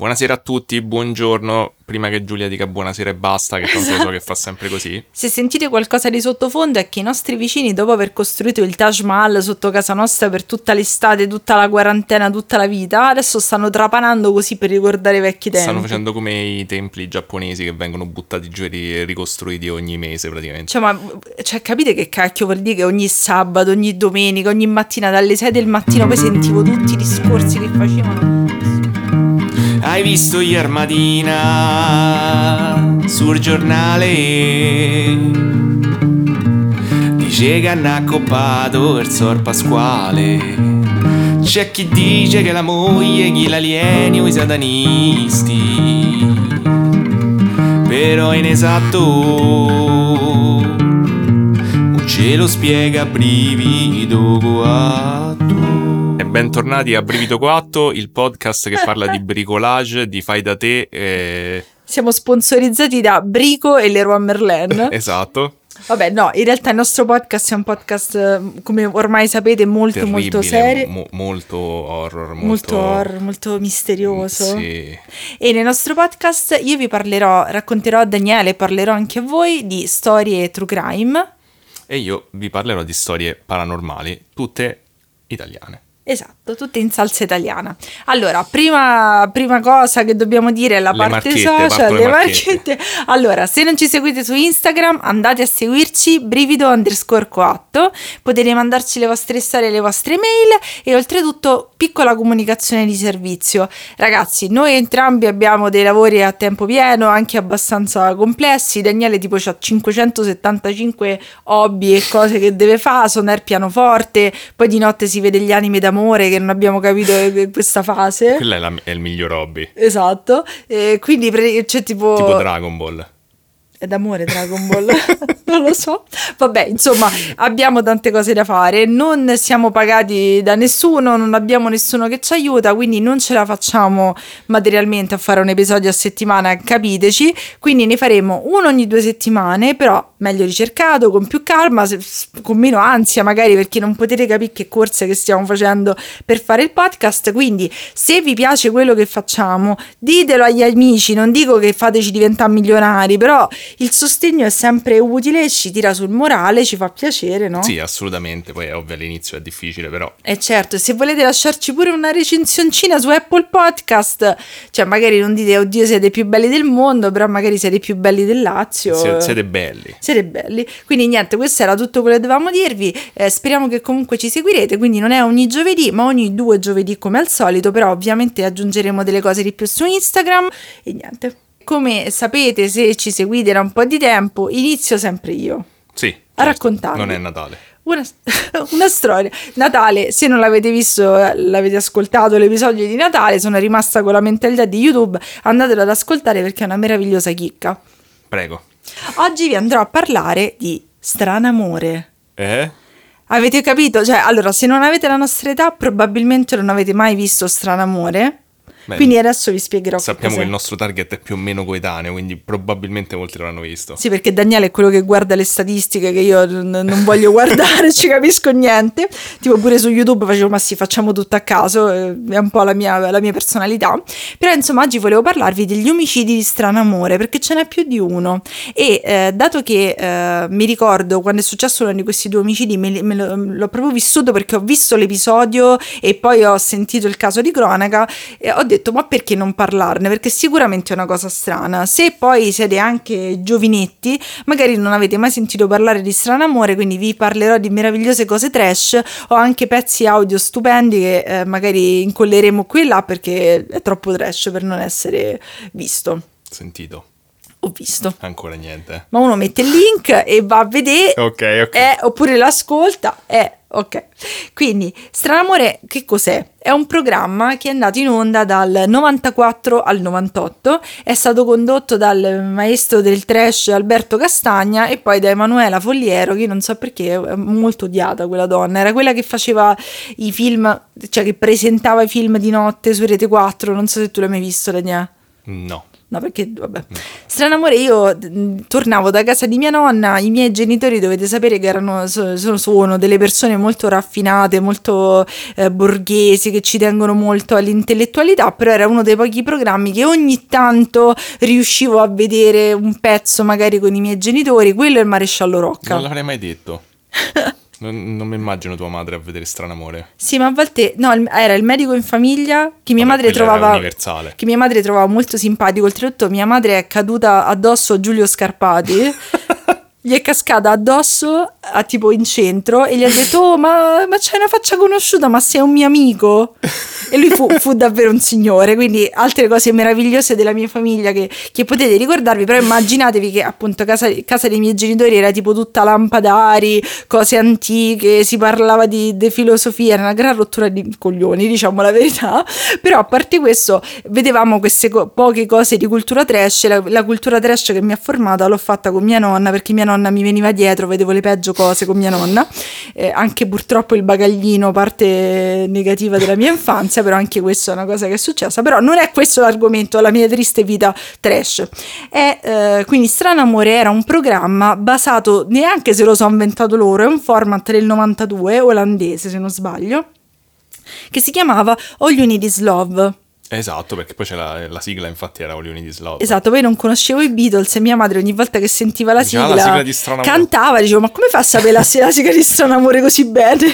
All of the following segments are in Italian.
Buonasera a tutti, buongiorno. Prima che Giulia dica buonasera e basta, che tanto esatto. so che fa sempre così. Se sentite qualcosa di sottofondo è che i nostri vicini, dopo aver costruito il Taj Mahal sotto casa nostra per tutta l'estate, tutta la quarantena, tutta la vita, adesso stanno trapanando così per ricordare i vecchi tempi. Stanno facendo come i templi giapponesi che vengono buttati giù e ricostruiti ogni mese praticamente. Cioè, ma cioè, capite che cacchio vuol dire che ogni sabato, ogni domenica, ogni mattina dalle 6 del mattino poi sentivo tutti i discorsi che facevano hai visto ieri mattina sul giornale? Dice che hanno accoppato il sor Pasquale. C'è chi dice che la moglie chi l'alieni o i satanisti. Però in esatto un cielo spiega brivido guatto bentornati a Brivido 4, il podcast che parla di bricolage, di fai da te. E... Siamo sponsorizzati da Brico e Leroy Merlin. esatto. Vabbè, no, in realtà il nostro podcast è un podcast, come ormai sapete, molto Terribile, molto serio. Mo- molto horror. Molto... molto horror, molto misterioso. Sì. E nel nostro podcast io vi parlerò, racconterò a Daniele, parlerò anche a voi di storie true crime. E io vi parlerò di storie paranormali, tutte italiane. Esatto, tutte in salsa italiana. Allora, prima, prima cosa che dobbiamo dire è la le parte social, le marchette. marchette. Allora, se non ci seguite su Instagram, andate a seguirci brivido underscore coatto, potete mandarci le vostre storie e le vostre mail e oltretutto piccola comunicazione di servizio. Ragazzi, noi entrambi abbiamo dei lavori a tempo pieno, anche abbastanza complessi. Daniele tipo ha 575 hobby e cose che deve fare, suonare pianoforte, poi di notte si vede gli anime d'amore d'amore che non abbiamo capito in questa fase. Quello è, è il miglior hobby. Esatto. E quindi c'è cioè, tipo... Tipo Dragon Ball. È d'amore Dragon Ball, non lo so. Vabbè, insomma, abbiamo tante cose da fare, non siamo pagati da nessuno, non abbiamo nessuno che ci aiuta, quindi non ce la facciamo materialmente a fare un episodio a settimana, capiteci. Quindi ne faremo uno ogni due settimane, però meglio ricercato, con più calma, con meno ansia magari perché non potete capire che corse che stiamo facendo per fare il podcast. Quindi se vi piace quello che facciamo, ditelo agli amici, non dico che fateci diventare milionari, però il sostegno è sempre utile, ci tira sul morale, ci fa piacere, no? Sì, assolutamente. Poi è ovvio all'inizio è difficile, però. E eh certo, se volete lasciarci pure una recensioncina su Apple Podcast, cioè magari non dite oddio siete i più belli del mondo, però magari siete i più belli del Lazio. Siete, siete belli. Siete belli. Quindi niente, questo era tutto quello che dovevamo dirvi. Eh, speriamo che comunque ci seguirete, quindi non è ogni giovedì, ma ogni due giovedì come al solito, però ovviamente aggiungeremo delle cose di più su Instagram e niente come sapete se ci seguite da un po' di tempo, inizio sempre io. Sì. A certo. raccontare. Non è Natale. Una, una, storia. Natale, se non l'avete visto, l'avete ascoltato l'episodio di Natale, sono rimasta con la mentalità di YouTube, andatelo ad ascoltare perché è una meravigliosa chicca. Prego. Oggi vi andrò a parlare di Stranamore. Eh? Avete capito? Cioè, allora, se non avete la nostra età, probabilmente non avete mai visto Stranamore. Beh, quindi adesso vi spiegherò. Sappiamo che, che il nostro target è più o meno coetaneo, quindi probabilmente molti lo hanno visto. Sì, perché Daniele è quello che guarda le statistiche che io n- non voglio guardare, ci capisco niente. Tipo pure su YouTube facevo, ma sì, facciamo tutto a caso, eh, è un po' la mia, la mia personalità. Però insomma oggi volevo parlarvi degli omicidi di strano amore, perché ce n'è più di uno. E eh, dato che eh, mi ricordo quando è successo uno di questi due omicidi, me, me lo, l'ho proprio vissuto perché ho visto l'episodio e poi ho sentito il caso di cronaca e ho detto ma perché non parlarne? Perché sicuramente è una cosa strana. Se poi siete anche giovinetti, magari non avete mai sentito parlare di strano amore, quindi vi parlerò di meravigliose cose trash o anche pezzi audio stupendi che eh, magari incolleremo qui e là perché è troppo trash per non essere visto. Sentito ho visto. Ancora niente. Ma uno mette il link e va a vedere. Ok, ok. Eh, oppure l'ascolta. Eh, ok. Quindi, Stranamore, che cos'è? È un programma che è andato in onda dal 94 al 98, è stato condotto dal maestro del trash Alberto Castagna e poi da Emanuela Fogliero, che non so perché è molto odiata quella donna, era quella che faceva i film, cioè che presentava i film di notte su Rete 4, non so se tu l'hai mai visto, Daniele. No. No, perché vabbè. Strano amore, io mm, tornavo da casa di mia nonna, i miei genitori dovete sapere che erano, so- sono, sono delle persone molto raffinate, molto eh, borghesi, che ci tengono molto all'intellettualità, però era uno dei pochi programmi che ogni tanto riuscivo a vedere un pezzo magari con i miei genitori, quello è il maresciallo Rocca. Non l'avrei mai detto. non, non mi immagino tua madre a vedere Stranamore. Sì, ma a volte no, era il medico in famiglia che mia Vabbè, madre trovava universale. che mia madre trovava molto simpatico. Oltretutto, mia madre è caduta addosso a Giulio Scarpati. Gli è cascata addosso, a, tipo in centro, e gli ha detto: Oh, ma, ma c'hai una faccia conosciuta, ma sei un mio amico? E lui fu, fu davvero un signore. Quindi, altre cose meravigliose della mia famiglia che, che potete ricordarvi. Però, immaginatevi che appunto casa, casa dei miei genitori era tipo tutta lampadari, cose antiche, si parlava di, di filosofia, era una gran rottura di coglioni, diciamo la verità. Però, a parte questo, vedevamo queste co- poche cose di cultura trash. La, la cultura trash che mi ha formata l'ho fatta con mia nonna perché mia nonna mi veniva dietro, vedevo le peggio cose con mia nonna. Eh, anche purtroppo il bagaglino, parte negativa della mia infanzia, però anche questa è una cosa che è successa. Però non è questo l'argomento, la mia triste vita trash. È, eh, quindi Strano Amore era un programma basato, neanche se lo so inventato loro, è un format del 92, olandese se non sbaglio, che si chiamava All You Need Is Love. Esatto, perché poi c'è la, la sigla, infatti, era Need Is Love. Esatto, poi non conoscevo i Beatles e mia madre ogni volta che sentiva la Diceva, "Ah, sigla, la sigla di Strano Amore." cantava, dicevo ma come fa a sapere la, la sigla di Strano Amore così bene?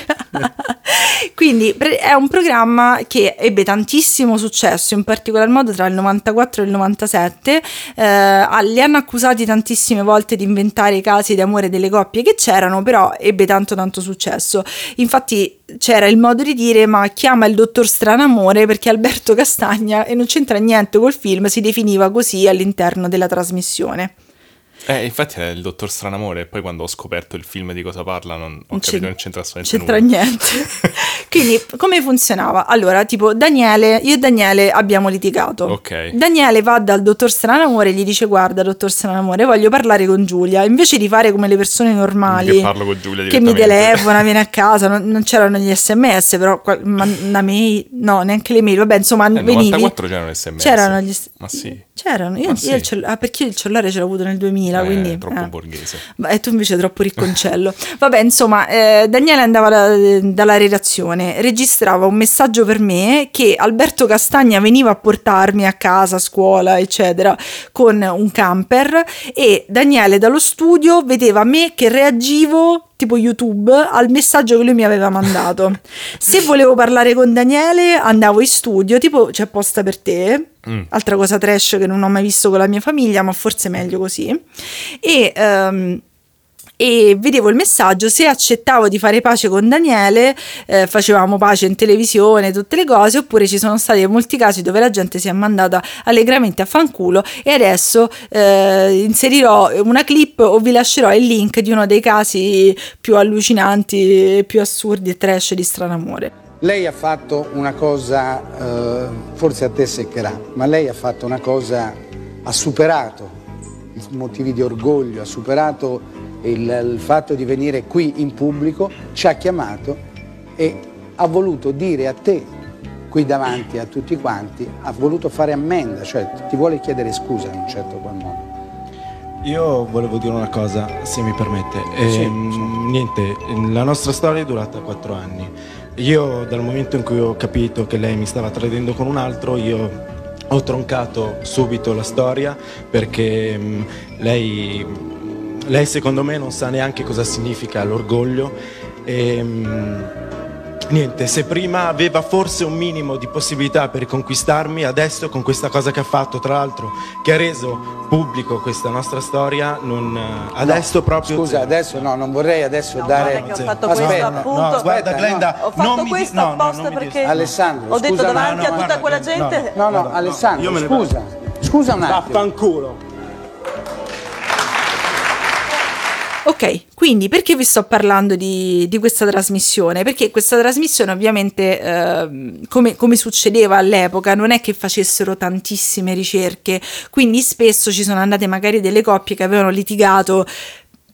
Quindi è un programma che ebbe tantissimo successo, in particolar modo tra il 94 e il 97, eh, li hanno accusati tantissime volte di inventare i casi di amore delle coppie che c'erano, però ebbe tanto tanto successo. Infatti c'era il modo di dire ma chiama il dottor Stranamore perché Alberto Castagna, e non c'entra niente col film, si definiva così all'interno della trasmissione. Eh, infatti è il dottor Stranamore. E poi quando ho scoperto il film di cosa parla, non ho capito c'è- che non c'entra assolutamente c'entra niente. Quindi come funzionava? Allora, tipo Daniele, io e Daniele abbiamo litigato. Ok. Daniele va dal dottor Stranamore e gli dice guarda dottor Stranamore voglio parlare con Giulia, invece di fare come le persone normali Che parlo con Giulia che mi telefona, viene a casa, non, non c'erano gli sms, però una mail, no, neanche le mail, vabbè insomma Nel venivi. 94 c'erano sms. C'erano gli Ma sì. C'erano, io, sì. io il cell- ah, perché io il cellulare ce l'ho avuto nel 2000, Eh, quindi... troppo eh. borghese. E tu invece troppo ricconcello. Vabbè, insomma, eh, Daniele andava da- dalla redazione, registrava un messaggio per me che Alberto Castagna veniva a portarmi a casa, a scuola, eccetera, con un camper e Daniele dallo studio vedeva me che reagivo tipo YouTube al messaggio che lui mi aveva mandato. Se volevo parlare con Daniele, andavo in studio, tipo c'è apposta per te. Mm. Altra cosa trash che non ho mai visto con la mia famiglia, ma forse meglio così. E, ehm, e vedevo il messaggio, se accettavo di fare pace con Daniele, eh, facevamo pace in televisione, tutte le cose, oppure ci sono stati molti casi dove la gente si è mandata allegramente a fanculo e adesso eh, inserirò una clip o vi lascerò il link di uno dei casi più allucinanti, più assurdi e trash di Stranamore. Lei ha fatto una cosa, eh, forse a te seccherà, ma lei ha fatto una cosa, ha superato motivi di orgoglio, ha superato il, il fatto di venire qui in pubblico, ci ha chiamato e ha voluto dire a te, qui davanti a tutti quanti, ha voluto fare ammenda, cioè ti vuole chiedere scusa in un certo qual modo. Io volevo dire una cosa, se mi permette. Ehm, sì. Niente, la nostra storia è durata quattro anni. Io dal momento in cui ho capito che lei mi stava tradendo con un altro, io ho troncato subito la storia perché mm, lei, lei secondo me non sa neanche cosa significa l'orgoglio. E, mm, Niente, se prima aveva forse un minimo di possibilità per conquistarmi, adesso con questa cosa che ha fatto, tra l'altro, che ha reso pubblico questa nostra storia, non, eh, adesso No, proprio... Scusa, zero. adesso no, non vorrei adesso No, dare... guarda che ho fatto questo no, appunto. no, guarda Glenda, no. Ho fatto non mi questo di- no, no, apposta non mi perché Alessandro, ho detto scusa, davanti no, a no, tutta guarda, quella gente. No, no, no, Alessandro, scusa, scusa un attimo. Vaffanculo. Ok, quindi perché vi sto parlando di, di questa trasmissione? Perché questa trasmissione ovviamente, ehm, come, come succedeva all'epoca, non è che facessero tantissime ricerche, quindi spesso ci sono andate magari delle coppie che avevano litigato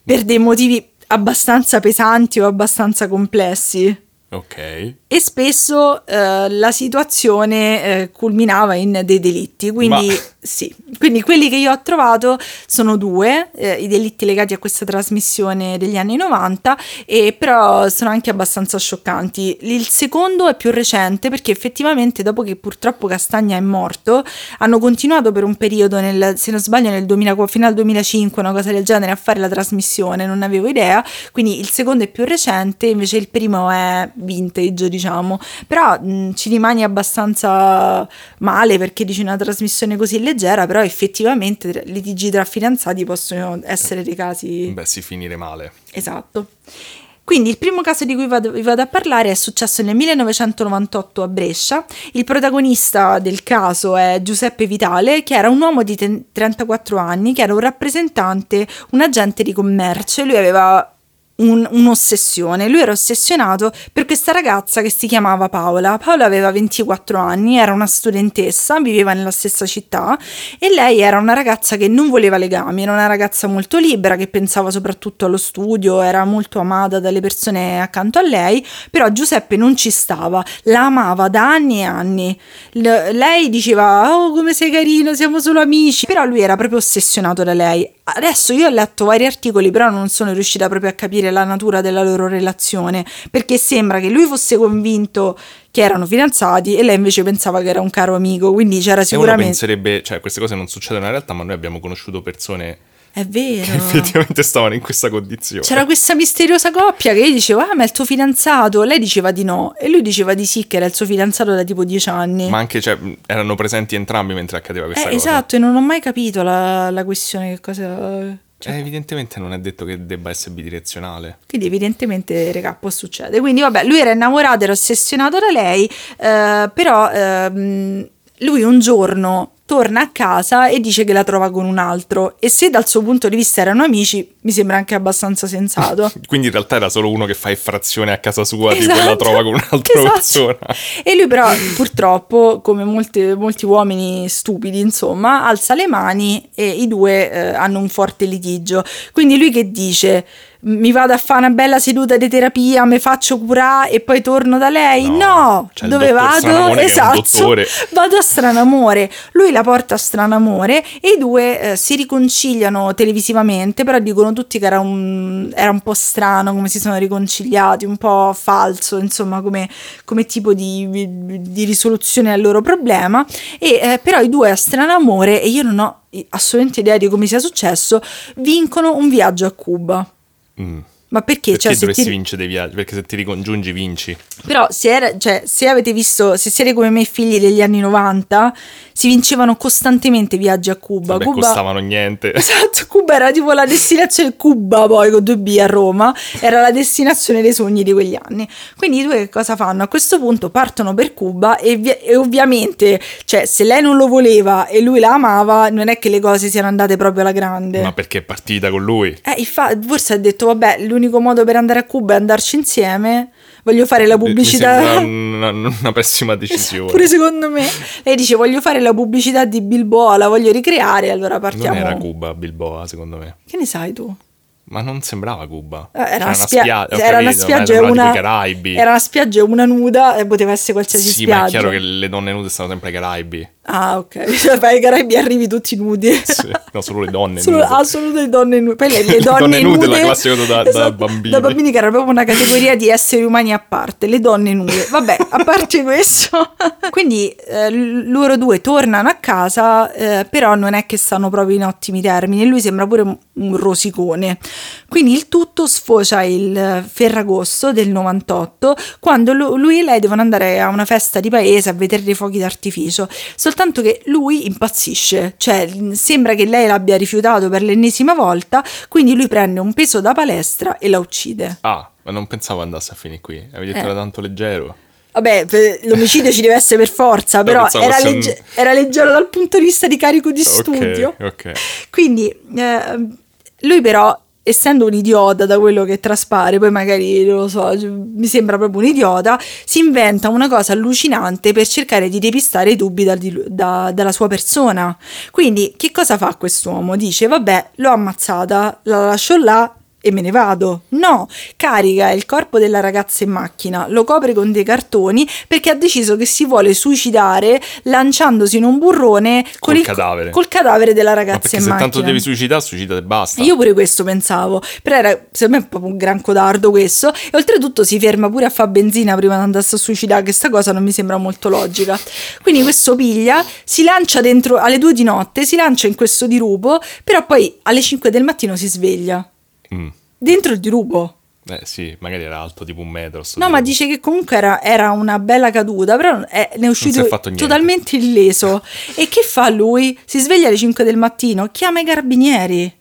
per dei motivi abbastanza pesanti o abbastanza complessi. Ok. E spesso eh, la situazione eh, culminava in dei delitti, quindi Ma Sì, quindi quelli che io ho trovato sono due, eh, i delitti legati a questa trasmissione degli anni 90, e però sono anche abbastanza scioccanti. Il secondo è più recente perché effettivamente dopo che purtroppo Castagna è morto, hanno continuato per un periodo, nel, se non sbaglio nel 2000, fino al 2005, una cosa del genere, a fare la trasmissione, non avevo idea, quindi il secondo è più recente, invece il primo è vintage, diciamo, però mh, ci rimani abbastanza male perché dici una trasmissione così leggera leggera, però effettivamente litigi tra fidanzati possono essere dei casi... Beh, si finire male. Esatto. Quindi il primo caso di cui vado, vi vado a parlare è successo nel 1998 a Brescia. Il protagonista del caso è Giuseppe Vitale, che era un uomo di 34 anni, che era un rappresentante, un agente di commercio. Lui aveva un, un'ossessione. Lui era ossessionato per questa ragazza che si chiamava Paola. Paola aveva 24 anni, era una studentessa, viveva nella stessa città e lei era una ragazza che non voleva legami, era una ragazza molto libera che pensava soprattutto allo studio, era molto amata dalle persone accanto a lei, però Giuseppe non ci stava, la amava da anni e anni. L- lei diceva "Oh, come sei carino, siamo solo amici", però lui era proprio ossessionato da lei. Adesso io ho letto vari articoli, però non sono riuscita proprio a capire la natura della loro relazione, perché sembra che lui fosse convinto che erano fidanzati e lei invece pensava che era un caro amico, quindi c'era sicuramente... E uno penserebbe, cioè queste cose non succedono in realtà, ma noi abbiamo conosciuto persone è vero. Che effettivamente stavano in questa condizione. C'era questa misteriosa coppia che io dicevo, ah, ma è il tuo fidanzato? Lei diceva di no. E lui diceva di sì, che era il suo fidanzato da tipo dieci anni. Ma anche, cioè, erano presenti entrambi mentre accadeva questa eh, cosa. Esatto, e non ho mai capito la, la questione che cosa... Cioè, evidentemente non è detto che debba essere bidirezionale. Quindi evidentemente, regà, può succedere. Quindi vabbè, lui era innamorato, era ossessionato da lei, eh, però eh, lui un giorno torna a casa e dice che la trova con un altro e se dal suo punto di vista erano amici mi sembra anche abbastanza sensato quindi in realtà era solo uno che fa effrazione a casa sua esatto. tipo e la trova con un'altra esatto. persona e lui però purtroppo come molti, molti, uomini stupidi insomma alza le mani e i due eh, hanno un forte litigio quindi lui che dice mi vado a fare una bella seduta di terapia, mi faccio curare e poi torno da lei. No, no dove vado? Esatto, vado a Stranamore. Lui la porta a Stranamore e i due eh, si riconciliano televisivamente, però dicono tutti che era un, era un, po' strano come si sono riconciliati, un po' falso, insomma, come, come tipo di, di, risoluzione al loro problema. E eh, però i due a Stranamore, e io non ho assolutamente idea di come sia successo, vincono un viaggio a Cuba. Mm. Ma perché? Perché cioè, dovresti ti... vincere dei viaggi? Perché se ti ricongiungi vinci. Però se, era, cioè, se avete visto, se siete come me figli degli anni 90, si vincevano costantemente viaggi a Cuba. Vabbè, Cuba costavano niente. Esatto, Cuba era tipo la destinazione Cuba poi con due B a Roma, era la destinazione dei sogni di quegli anni. Quindi i due che cosa fanno? A questo punto partono per Cuba e, vi- e ovviamente, cioè, se lei non lo voleva e lui la amava, non è che le cose siano andate proprio alla grande. Ma perché è partita con lui? Eh, infatti, forse ha detto, vabbè, l'unico l'unico modo per andare a Cuba è andarci insieme. Voglio fare la pubblicità. Una, una, pessima decisione. Pure secondo me. Lei dice: Voglio fare la pubblicità di Bilboa, la voglio ricreare. Allora partiamo. Non era Cuba, Bilboa, secondo me. Che ne sai tu? Ma non sembrava Cuba. Eh, era, una, spia- era capito, una spiaggia e una Era una spiaggia una nuda e poteva essere qualsiasi sì, spiaggia. Sì, ma è chiaro che le donne nude stanno sempre ai Caraibi. Ah, ok. Vai ai Caraibi arrivi tutti nudi. Sì. No, solo le donne solo, nude. Ah, solo le donne nude. Poi le, le donne, donne nude, nude la classica da, esatto, da bambini. Da bambini che era proprio una categoria di esseri umani a parte, le donne nude. Vabbè, a parte questo. Quindi eh, loro due tornano a casa, eh, però non è che stanno proprio in ottimi termini. Lui sembra pure un rosicone. Quindi il tutto sfocia il Ferragosto del 98, quando lui e lei devono andare a una festa di paese a vedere dei fuochi d'artificio soltanto che lui impazzisce, cioè sembra che lei l'abbia rifiutato per l'ennesima volta, quindi lui prende un peso da palestra e la uccide. Ah, ma non pensavo andasse a finire qui, avevi detto Eh. era tanto leggero. Vabbè, l'omicidio ci deve essere per forza, però era, fosse un- legge- era leggero dal punto di vista di carico di studio. Ok, ok. Quindi eh, lui però, essendo un idiota da quello che traspare, poi magari non lo so, mi sembra proprio un idiota, si inventa una cosa allucinante per cercare di depistare i dubbi di- da- dalla sua persona. Quindi che cosa fa quest'uomo? Dice, vabbè, l'ho ammazzata, la lascio là e me ne vado. No, carica il corpo della ragazza in macchina, lo copre con dei cartoni perché ha deciso che si vuole suicidare lanciandosi in un burrone Col il- cadavere. col cadavere della ragazza in se macchina. tanto devi suicidare, suicida e basta. Io pure questo pensavo, però era secondo me proprio un gran codardo questo e oltretutto si ferma pure a fare benzina prima di andarsi a suicidare, che sta cosa non mi sembra molto logica. Quindi questo piglia, si lancia dentro alle due di notte, si lancia in questo dirupo, però poi alle 5 del mattino si sveglia. Mm. Dentro il dirupo. Eh sì, magari era alto tipo un metro. No, ma dice che comunque era, era una bella caduta, però è- ne è uscito è totalmente illeso. e che fa lui? Si sveglia alle 5 del mattino, chiama i carabinieri.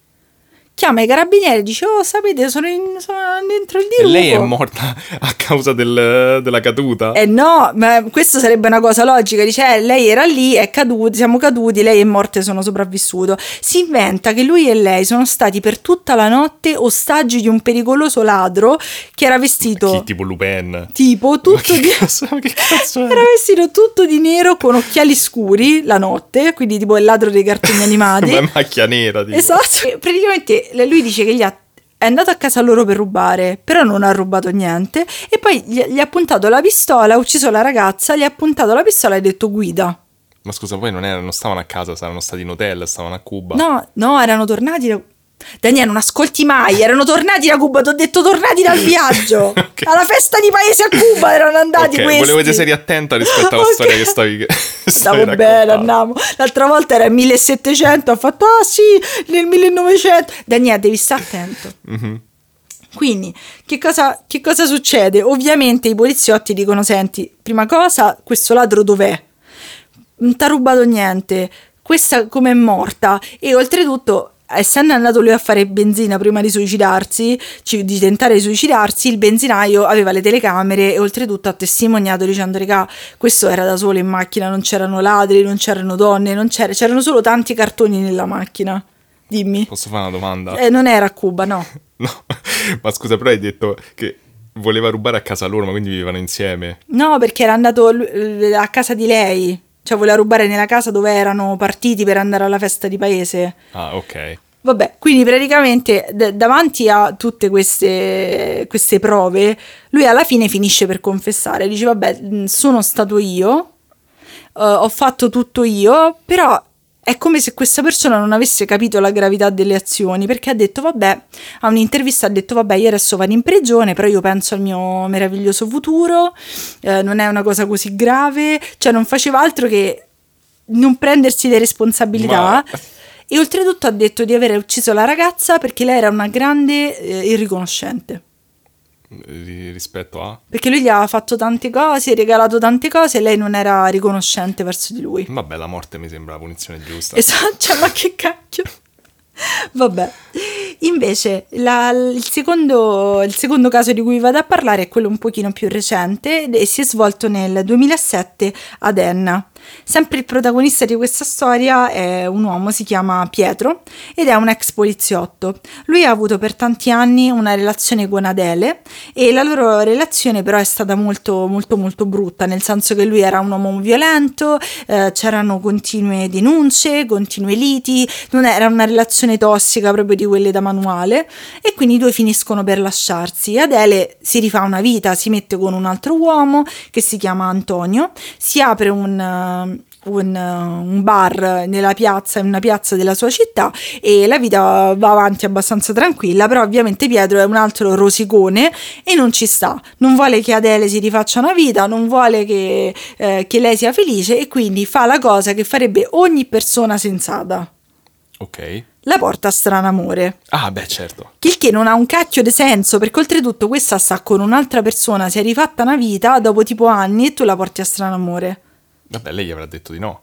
Chiama i carabinieri e dice: Oh, sapete, sono, in- sono dentro il E dirupo. lei è morta a causa del- della caduta? Eh no, ma questa sarebbe una cosa logica. Dice, eh, lei era lì, è caduto, siamo caduti, lei è morta e sono sopravvissuto. Si inventa che lui e lei sono stati per tutta la notte ostaggi di un pericoloso ladro che era vestito Chi, tipo Lupin? tipo tutto di... cazzo, cazzo? Era vestito tutto di nero con occhiali scuri la notte, quindi tipo il ladro dei cartoni animati. Una macchia nera, tipo. Esatto. E Praticamente lui dice che gli ha è andato a casa loro per rubare, però non ha rubato niente. E poi gli, gli ha puntato la pistola, ha ucciso la ragazza, gli ha puntato la pistola e ha detto guida. Ma scusa, poi non, erano, non stavano a casa, stavano stati in hotel, stavano a Cuba. No, no, erano tornati. Daniele, non ascolti mai, erano tornati da Cuba, ti ho detto tornati dal viaggio. Ok. Alla festa di paese a Cuba erano andati Ok, questi. volevo vedere se eri attenta rispetto alla Ok. storia che stavi, che stavi Stavo bene, raccontando. andiamo. L'altra volta era 1700, ho fatto, ah sì, nel 1900. Daniele, devi stare attento. Mhm. Quindi, che cosa, che cosa succede? Ovviamente i poliziotti dicono, senti, prima cosa, questo ladro dov'è? Non ti ha rubato niente, questa com'è morta? E oltretutto, essendo andato lui a fare benzina prima di suicidarsi, ci- di tentare di suicidarsi, il benzinaio aveva le telecamere e oltretutto ha testimoniato dicendo, regà, questo era da solo in macchina, non c'erano ladri, non c'erano donne, non c'era, c'erano solo tanti cartoni nella macchina. Dimmi. Posso fare una domanda? Eh, non era a Cuba, no. No, ma scusa, però hai detto che voleva rubare a casa loro, ma quindi vivevano insieme. No, perché era andato a casa di lei. Cioè, voleva rubare nella casa dove erano partiti per andare alla festa di paese. Ah, ok. Vabbè, quindi praticamente d- davanti a tutte queste, queste prove, lui alla fine finisce per confessare. Dice, vabbè, sono stato io, eh, ho fatto tutto io, però è come se questa persona non avesse capito la gravità delle azioni, perché ha detto, vabbè, a un'intervista ha detto, vabbè, io adesso vado in prigione, però io penso al mio meraviglioso futuro, eh, non è una cosa così grave, cioè non faceva altro che non prendersi le responsabilità. Ma- E oltretutto ha detto di aver ucciso la ragazza perché lei era una grande eh, irriconoscente. Ri- rispetto a... Perché lui gli aveva fatto tante cose, regalato tante cose e lei non era riconoscente verso di lui. Vabbè, la morte mi sembra la punizione giusta. Esatto, cioè, ma che cacchio. Vabbè, invece la- il, secondo, il secondo caso di cui vado a parlare è quello un pochino più recente e si è svolto nel 2007 ad Enna. Sempre il protagonista di questa storia è un uomo, si chiama Pietro ed è un ex poliziotto. Lui ha avuto per tanti anni una relazione con Adele e la loro relazione però è stata molto molto molto brutta, nel senso che lui era un uomo violento, eh, c'erano continue denunce, continue liti, non era una relazione tossica proprio di quelle da manuale e quindi i due finiscono per lasciarsi. Adele si rifà una vita, si mette con un altro uomo che si chiama Antonio, si apre un... un, un bar nella piazza, in una piazza della sua città e la vita va avanti abbastanza tranquilla, però ovviamente Pietro è un altro rosicone e non ci sta, non vuole che Adele si rifaccia una vita, non vuole che, eh, che lei sia felice e quindi fa la cosa che farebbe ogni persona sensata, Ok. la porta a stranamore. Ah, beh, certo. Il che non ha un cacchio di senso, perché oltretutto questa sta con un'altra persona, si è rifatta una vita dopo tipo anni e tu la porti a stranamore. Vabbè, lei avrà detto di no.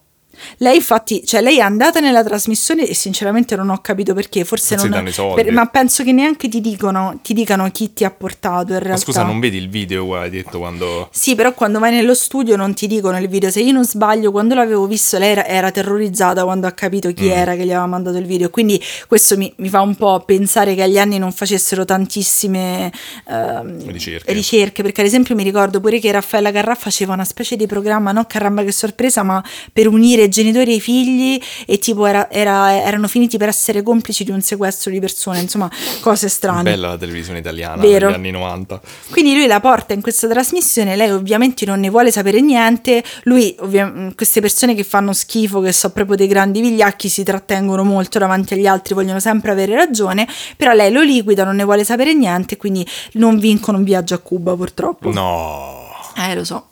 Lei infatti, cioè lei è andata nella trasmissione e sinceramente non ho capito perché, forse non... soldi. per- ma penso che neanche ti dicono, ti dicano chi ti ha portato in realtà. Ma scusa, non vedi il video che hai detto quando... Sì, però quando vai nello studio non ti dicono il video. Se io non sbaglio, quando l'avevo visto, lei era, era terrorizzata quando ha capito chi Mm. era che gli aveva mandato il video. Quindi questo mi, mi fa un po' pensare che agli anni non facessero tantissime ehm, Ricerche. ricerche, Perché, ad esempio, mi ricordo pure che Raffaella Carrà faceva una specie di programma, no caramba che sorpresa, ma per unire genitori e i figli e tipo era, era, erano finiti per essere complici di un sequestro di persone, insomma cose strane. Bella la televisione italiana Vero. degli anni 90. Quindi lui la porta in questa trasmissione, lei ovviamente non ne vuole sapere niente, lui, ovvia- queste persone che fanno schifo, che sono proprio dei grandi vigliacchi, si trattengono molto davanti agli altri, vogliono sempre avere ragione, però lei lo liquida, non ne vuole sapere niente, quindi non vincono un viaggio a Cuba purtroppo. No. Eh, lo so.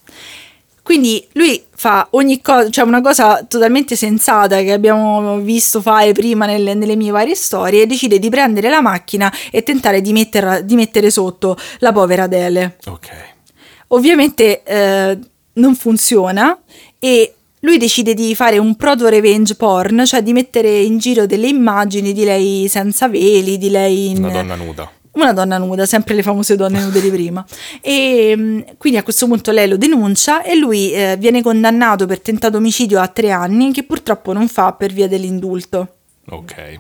Quindi lui fa ogni cosa, cioè una cosa totalmente sensata che abbiamo visto fare prima nelle, nelle mie varie storie, e decide di prendere la macchina e tentare di, metterla- di mettere sotto la povera Adele. Ok. Ovviamente eh, non funziona e lui decide di fare un proto revenge porn, cioè di mettere in giro delle immagini di lei senza veli, di lei in Una donna nuda. Una donna nuda, sempre le famose donne nude di prima. E mm, quindi a questo punto lei lo denuncia e lui eh, viene condannato per tentato omicidio a tre anni, che purtroppo non fa per via dell'indulto. Ok.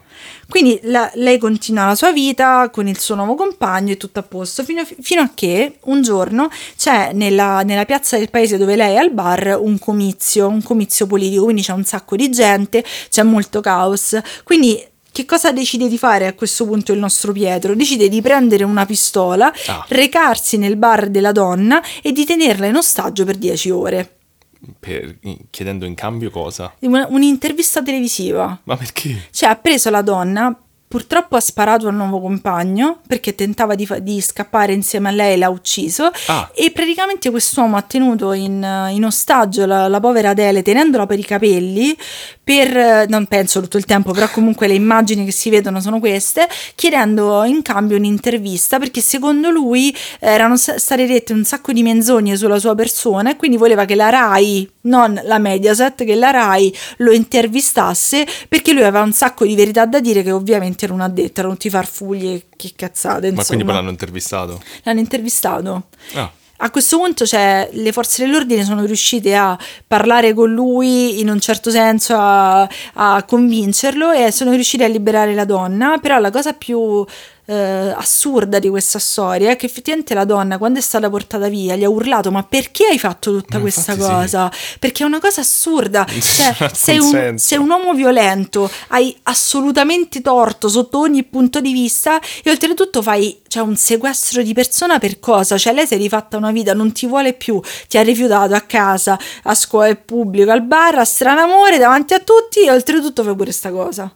Quindi la- lei continua la sua vita con il suo nuovo compagno e tutto a posto, fino a, fino a che un giorno c'è nella, nella piazza del paese dove lei è al bar un comizio, un comizio politico, quindi c'è un sacco di gente, c'è molto caos. Quindi che cosa decide di fare a questo punto il nostro Pietro? Decide di prendere una pistola, Ah. recarsi nel bar della donna e di tenerla in ostaggio per 10 ore. Per- chiedendo in cambio cosa? Una- un'intervista televisiva. Ma perché? Cioè, ha preso la donna, purtroppo ha sparato al nuovo compagno perché tentava di, fa- di scappare insieme a lei e l'ha ucciso. Ah. E praticamente quest'uomo ha tenuto in, in ostaggio la, la povera Adele tenendola per i capelli per, non penso tutto il tempo, però comunque le immagini che si vedono sono queste, chiedendo in cambio un'intervista perché secondo lui erano state dette un sacco di menzogne sulla sua persona e quindi voleva che la RAI, non la Mediaset, che la RAI lo intervistasse perché lui aveva un sacco di verità da dire che ovviamente non ha detto, erano tutti farfugli e che cazzate, Ma quindi poi insomma. l'hanno intervistato? L'hanno intervistato. Ah. A questo punto cioè, le forze dell'ordine sono riuscite a parlare con lui in un certo senso, a, a convincerlo e sono riuscite a liberare la donna, però la cosa più eh, assurda di questa storia è che effettivamente la donna quando è stata portata via gli ha urlato ma perché hai fatto tutta Ma questa infatti sì. cosa? Perché è una cosa assurda, cioè, sei, un, sei un uomo violento, hai assolutamente torto sotto ogni punto di vista e oltretutto fai cioè, un sequestro di persona per cosa? Cioè lei si è rifatta una vita, non ti vuole più, ti ha rifiutato a casa, a scuola al pubblico, al bar, a stranamore davanti a tutti e oltretutto fai pure sta cosa.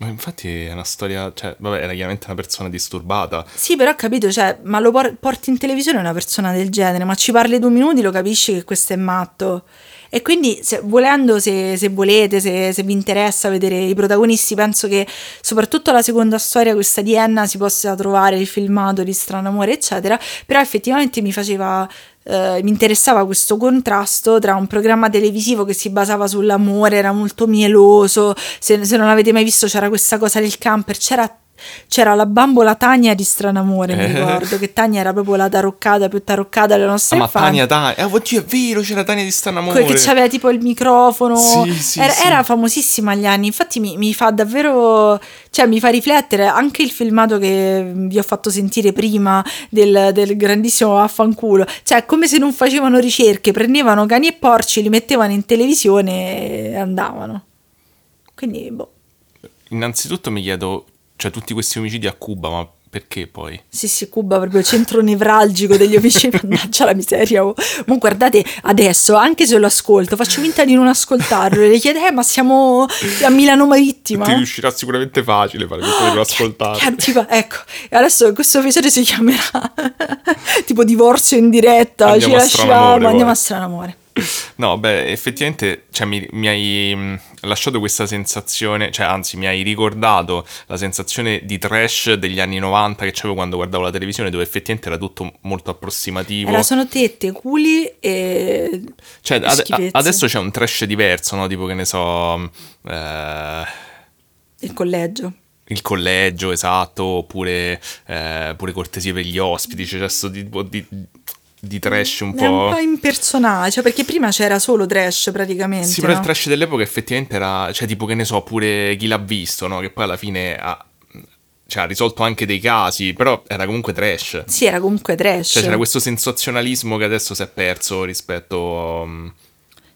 Ma infatti è una storia, cioè, vabbè, era chiaramente una persona disturbata. Sì, però ho capito, cioè, ma lo por- porti in televisione una persona del genere, ma ci parli due minuti lo capisci che questo è matto. E quindi, se- volendo, se, se volete, se, se vi interessa vedere i protagonisti, penso che soprattutto la seconda storia, questa di Enna, si possa trovare il filmato di Strano Amore, eccetera. Però effettivamente mi faceva. eh, mi interessava questo contrasto tra un programma televisivo che si basava sull'amore, era molto mieloso. Se, se non l'avete mai visto, c'era questa cosa del camper, c'era c'era la bambola Tania di Stranamore, mi Eh. ricordo, che Tania era proprio la taroccata più taroccata della Ah, nostra ma infanzia. Tania, Tania. Ah, oddio, è vero, c'era Tania di Stanamore. Que- che aveva tipo il microfono, Sì, sì, era, sì. era famosissima agli anni, infatti mi, mi fa davvero, cioè mi fa riflettere anche il filmato che vi ho fatto sentire prima del, del grandissimo vaffanculo, cioè è come se non facevano ricerche, prendevano cani e porci, li mettevano in televisione e andavano. Quindi, boh. Innanzitutto mi chiedo, cioè, tutti questi omicidi a Cuba, ma perché poi? Sì, sì, Cuba proprio centro nevralgico degli omicidi, mannaggia la miseria. oh. Ma guardate, adesso, anche se lo ascolto, faccio finta di non ascoltarlo e le chiedo, eh, ma siamo a Milano Marittima? Ti riuscirà sicuramente facile fare questo di non ascoltare. Che antipa- ecco, e adesso questo episodio si chiamerà tipo divorzio in diretta, Andiamo ci lasciamo, andiamo poi. a stranamore. No, beh, effettivamente cioè, mi, mi hai mh, lasciato questa sensazione, cioè anzi mi hai ricordato la sensazione di trash degli anni 90 che avevo quando guardavo la televisione dove effettivamente era tutto molto approssimativo. Era sono tette, culi e... Cioè, schifezze. adesso c'è un trash diverso, no? Tipo che ne so... mh, eh, Il collegio. il collegio, esatto, oppure eh, pure cortesie per gli ospiti, c'è questo tipo di, di trash un È un po'... po' impersonale, cioè perché prima c'era solo trash praticamente. Sì, però no? il trash dell'epoca effettivamente era, cioè tipo che ne so, pure chi l'ha visto, no? Che poi alla fine ha, cioè, ha risolto anche dei casi, però era comunque trash. Sì, era comunque trash. Cioè c'era questo sensazionalismo che adesso si è perso rispetto... um,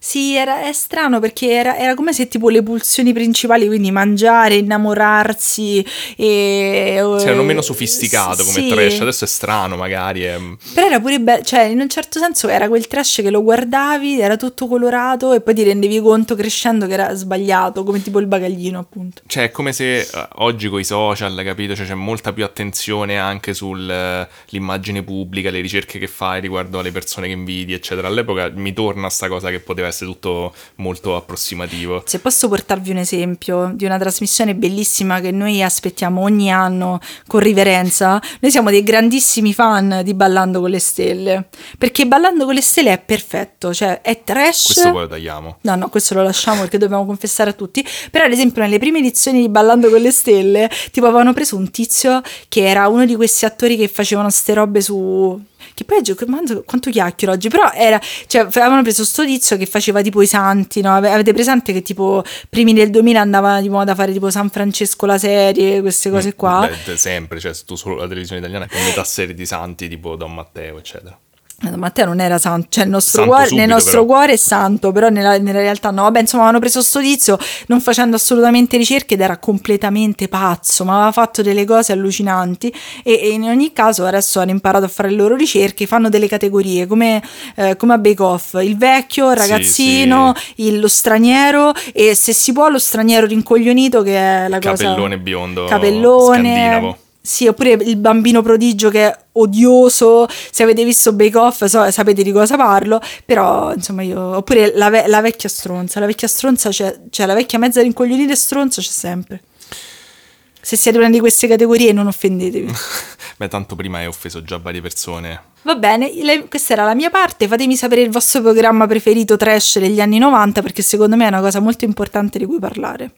Sì, era, è strano perché era, era come se tipo le pulsioni principali, quindi mangiare, innamorarsi e... Sì, erano meno sofisticato come sì. trash, adesso è strano magari. È... Però era pure bello, cioè in un certo senso era quel trash che lo guardavi, era tutto colorato e poi ti rendevi conto crescendo che era sbagliato, come tipo il bagaglino appunto. Cioè è come se eh, oggi con i social, capito? Cioè, c'è molta più attenzione anche sull'immagine pubblica, le ricerche che fai riguardo alle persone che invidi, eccetera. All'epoca mi torna sta cosa che poteva essere tutto molto approssimativo. Se posso portarvi un esempio di una trasmissione bellissima che noi aspettiamo ogni anno con riverenza, noi siamo dei grandissimi fan di Ballando con le Stelle, perché Ballando con le Stelle è perfetto, cioè è trash. Questo poi lo tagliamo. No, no, questo lo lasciamo perché dobbiamo confessare a tutti. Però, ad esempio, nelle prime edizioni di Ballando con le Stelle, tipo avevano preso un tizio che era uno di questi attori che facevano ste robe su che poi quanto, quanto chiacchiero oggi, però era, cioè, avevano preso sto tizio che faceva tipo i santi, no? Avete presente che tipo primi del 2000 andava di moda a fare tipo San Francesco la serie, queste cose qua? Beh, sempre, cioè tu solo la televisione italiana con metà serie di santi tipo Don Matteo, eccetera. Matteo non era santo, cioè il nostro, Santo cuore, nel nostro però. cuore è santo, però nella, nella realtà no. Vabbè, insomma, avevano preso sto tizio non facendo assolutamente ricerche ed era completamente pazzo, ma aveva fatto delle cose allucinanti e, e in ogni caso adesso hanno imparato a fare le loro ricerche, fanno delle categorie come, eh, come a Bake Off, il vecchio, il Sì, ragazzino, il- lo straniero e se si può lo straniero rincoglionito che è la cosa... Capellone biondo Capellone. scandinavo. Sì, oppure il bambino prodigio che è odioso. Se avete visto Bake Off so- sapete di cosa parlo. Però, insomma, io. Oppure la, ve- la vecchia stronza. La vecchia stronza c'è, cioè la vecchia mezza rincoglionita e stronza c'è sempre. Se siete una di queste categorie, non offendetevi. Beh, tanto prima hai offeso già varie persone. Va bene, le- questa era la mia parte. Fatemi sapere il vostro programma preferito trash degli anni 90 perché secondo me è una cosa molto importante di cui parlare.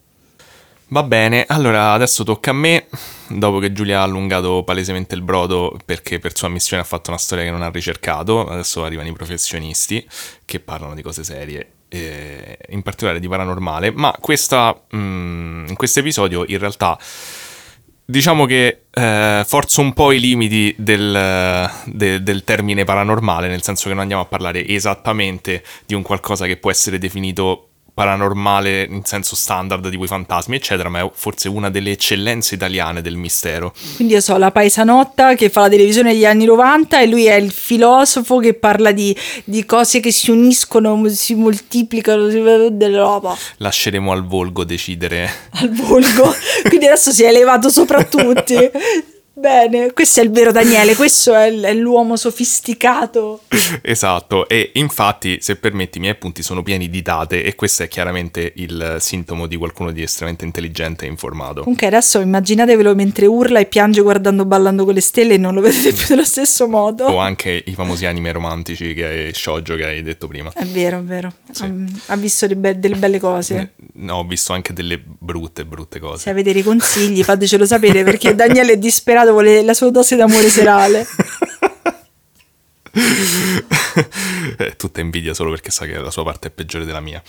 Va bene, allora adesso tocca a me, dopo che Giulia ha allungato palesemente il brodo perché per sua missione ha fatto una storia che non ha ricercato, adesso arrivano i professionisti che parlano di cose serie, eh, in particolare di paranormale, ma questa, mm, in questo episodio in realtà diciamo che eh, forzo un po' i limiti del, de- del termine paranormale, nel senso che non andiamo a parlare esattamente di un qualcosa che può essere definito paranormale in senso standard tipo i fantasmi eccetera ma è forse una delle eccellenze italiane del mistero Quindi io so la paesanotta che fa la televisione negli anni 90 e lui è il filosofo che parla di, di cose che si uniscono, si moltiplicano, si della roba lasceremo al volgo decidere al volgo. Quindi adesso si è elevato sopra tutti. Bene, questo è il vero Daniele, questo è, l- è l'uomo sofisticato. esatto e infatti se permetti i miei appunti sono pieni di date e questo è chiaramente il sintomo di qualcuno di estremamente intelligente e informato Comunque adesso immaginatevelo mentre urla e piange guardando Ballando con le stelle e non lo vedete più dello stesso modo. o anche i famosi anime romantici che hai, shoujo che hai detto prima È vero, è vero. Sì. Ha, ha visto delle, be- delle belle cose. Eh, no, ho visto anche delle brutte brutte cose Se avete dei consigli fatecelo sapere perché Daniele è disperato, vuole la sua dose d'amore serale. È tutta invidia solo perché sa che la sua parte è peggiore della mia.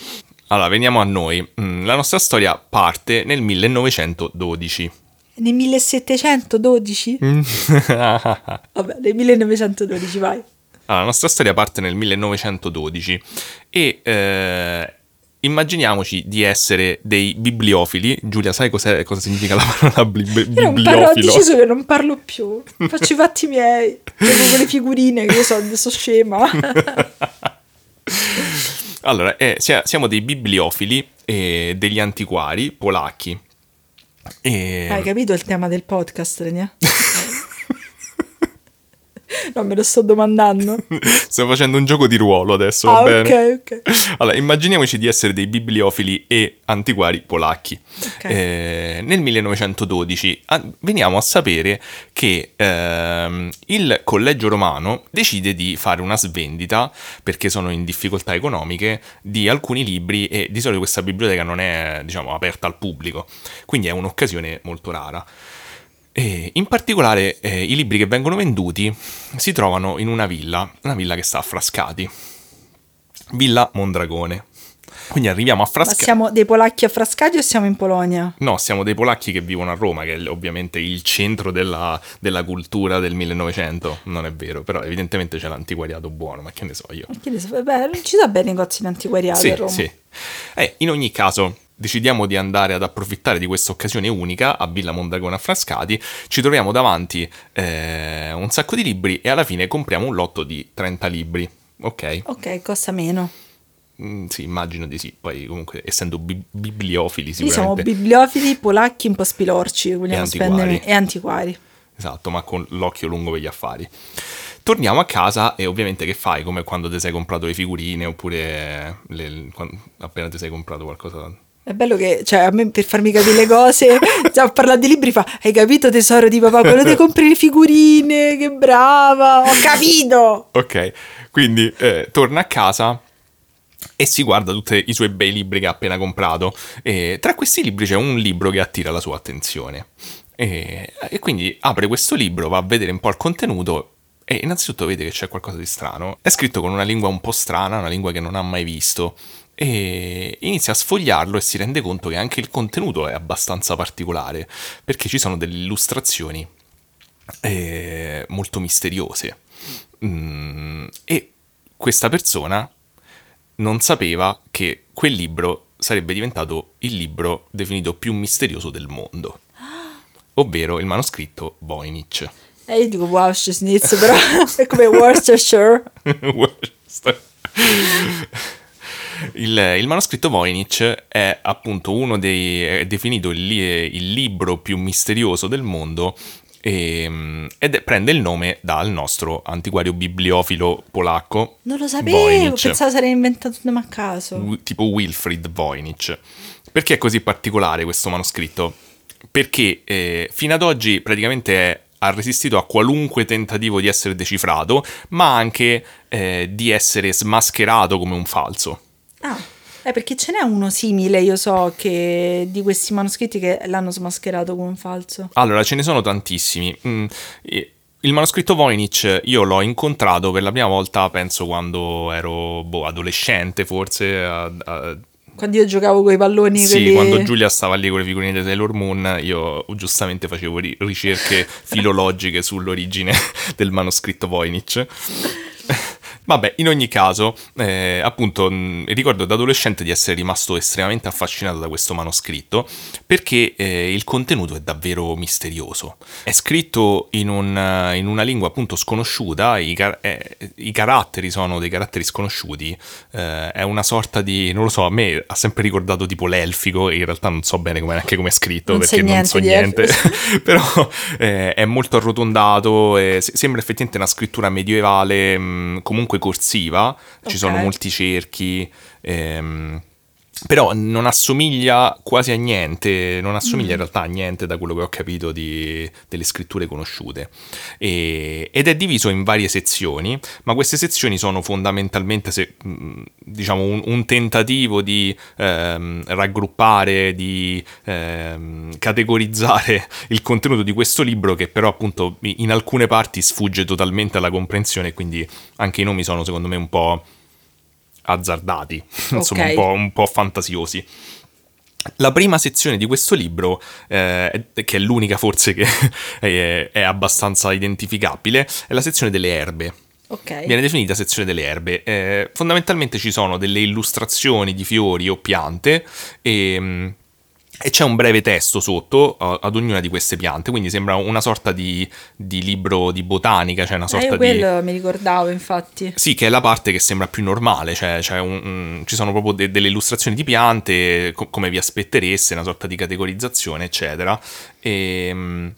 Allora, veniamo a noi. Mm, La nostra storia parte nel 1912. Nel 1712? Vabbè, nel 1912, vai. Allora, la nostra storia parte nel 1912 e eh, immaginiamoci di essere dei bibliofili. Giulia, sai cos'è- cosa significa la parola bli- Io non parlo, ho bibliofilo? deciso che non parlo più. Faccio i fatti miei. Gioco con le figurine che io so, so scema. Allora, eh, sia- siamo dei bibliofili e degli antiquari polacchi. E... Hai capito il tema del podcast, Renia? No, me lo sto domandando. Stiamo facendo un gioco di ruolo adesso, va Ah, bene? ok, ok. Allora, immaginiamoci di essere dei bibliofili e antiquari polacchi. Ok. Eh, nel 1912 ah, veniamo a sapere che ehm, il collegio romano decide di fare una svendita perché sono in difficoltà economiche di alcuni libri e di solito questa biblioteca non è diciamo aperta al pubblico, quindi è un'occasione molto rara. E in particolare eh, i libri che vengono venduti si trovano in una villa, una villa che sta a Frascati, Villa Mondragone. Quindi arriviamo a Ma Frascati. siamo dei polacchi a Frascati o siamo in Polonia? No, siamo dei polacchi che vivono a Roma, che è ovviamente il centro della, della cultura del 1900. Non è vero, però evidentemente c'è l'antiquariato buono, ma che ne so io. Che ne so, beh, ci sono bene i negozi di antiquariati Sì, a Roma. sì. Eh, in ogni caso, decidiamo di andare ad approfittare di questa occasione unica a Villa Mondragone a Frascati. Ci troviamo davanti eh, un sacco di libri e alla fine compriamo un lotto di 30 libri. Ok? Ok, costa meno. Mm, sì, immagino di sì. Poi, comunque, essendo bi- bibliofili, Noi siamo sicuramente. bibliofili, polacchi un po' spilorci, vogliamo antiquari. spendere e antiquari. Esatto, ma con l'occhio lungo per gli affari. Torniamo a casa e ovviamente che fai? Come quando ti sei comprato le figurine oppure le- quando- appena ti sei comprato qualcosa. È bello che, cioè, a me per farmi capire le cose, cioè, a parlare di libri fa, hai capito tesoro di papà, quello ti compri le figurine, che brava, ho capito! Ok, quindi eh, torna a casa e si guarda tutti i suoi bei libri che ha appena comprato. E tra questi libri c'è un libro che attira la sua attenzione. E, e quindi apre questo libro, va a vedere un po' il contenuto e innanzitutto vede che c'è qualcosa di strano. È scritto con una lingua un po' strana, una lingua che non ha mai visto. E inizia a sfogliarlo e si rende conto che anche il contenuto è abbastanza particolare, perché ci sono delle illustrazioni eh, molto misteriose. Mm, e questa persona non sapeva che quel libro sarebbe diventato il libro definito più misterioso del mondo, ovvero il manoscritto Voynich. E io dico wow, Schnitz, però è come Worcestershire. Il, il manoscritto Voynich è appunto uno dei. è definito il, il libro più misterioso del mondo e- ed è- prende il nome dal nostro antiquario bibliofilo polacco. Non lo sapevo, Voynich. pensavo sarei inventato tutto a caso. Tipo Wilfried Voynich. Perché è così particolare questo manoscritto? Perché eh, fino ad oggi praticamente ha resistito a qualunque tentativo di essere decifrato, ma anche eh, di essere smascherato come un falso. Ah, eh, perché ce n'è uno simile, io so, che di questi manoscritti che l'hanno smascherato come un falso. Allora, ce ne sono tantissimi. Mm, e- il manoscritto Voynich io l'ho incontrato per la prima volta, penso, quando ero boh, adolescente, forse. a- a- Quando io giocavo con i palloni, sì, quelli... quando Giulia stava lì con le figurine di Sailor Moon, io giustamente facevo ri- ricerche filologiche sull'origine del manoscritto Voynich. Vabbè, in ogni caso, eh, appunto, mh, ricordo da adolescente di essere rimasto estremamente affascinato da questo manoscritto perché eh, il contenuto è davvero misterioso. È scritto in, un, eh, in una lingua appunto sconosciuta, i, car- eh, i caratteri sono dei caratteri sconosciuti, eh, è una sorta di, non lo so, a me ha sempre ricordato tipo l'elfico, e in realtà non so bene come, neanche come è scritto Non perché non so niente, però eh, è molto arrotondato, se- sembra effettivamente una scrittura medievale mh, comunque corsiva, ci Ok. sono molti cerchi, ehm, però non assomiglia quasi a niente, non assomiglia Mm. in realtà a niente da quello che ho capito di- delle scritture conosciute. E- ed è diviso in varie sezioni, ma queste sezioni sono fondamentalmente, se- mh, diciamo, un, un tentativo di ehm, raggruppare, di ehm, categorizzare il contenuto di questo libro che però appunto in alcune parti sfugge totalmente alla comprensione, quindi anche i nomi sono secondo me un po' azzardati, insomma Ok. un, po', un po' fantasiosi. La prima sezione di questo libro, eh, che è l'unica forse che è, è abbastanza identificabile, è la sezione delle erbe. Ok. Viene definita sezione delle erbe. Eh, fondamentalmente ci sono delle illustrazioni di fiori o piante e, mm, e c'è un breve testo sotto ad ognuna di queste piante, quindi sembra una sorta di, di libro di botanica, cioè una Eh, sorta di... quello mi ricordavo, infatti. Sì, che è la parte che sembra più normale, cioè, cioè un- un- ci sono proprio de- delle illustrazioni di piante, co- come vi aspettereste, una sorta di categorizzazione, eccetera. Ehm,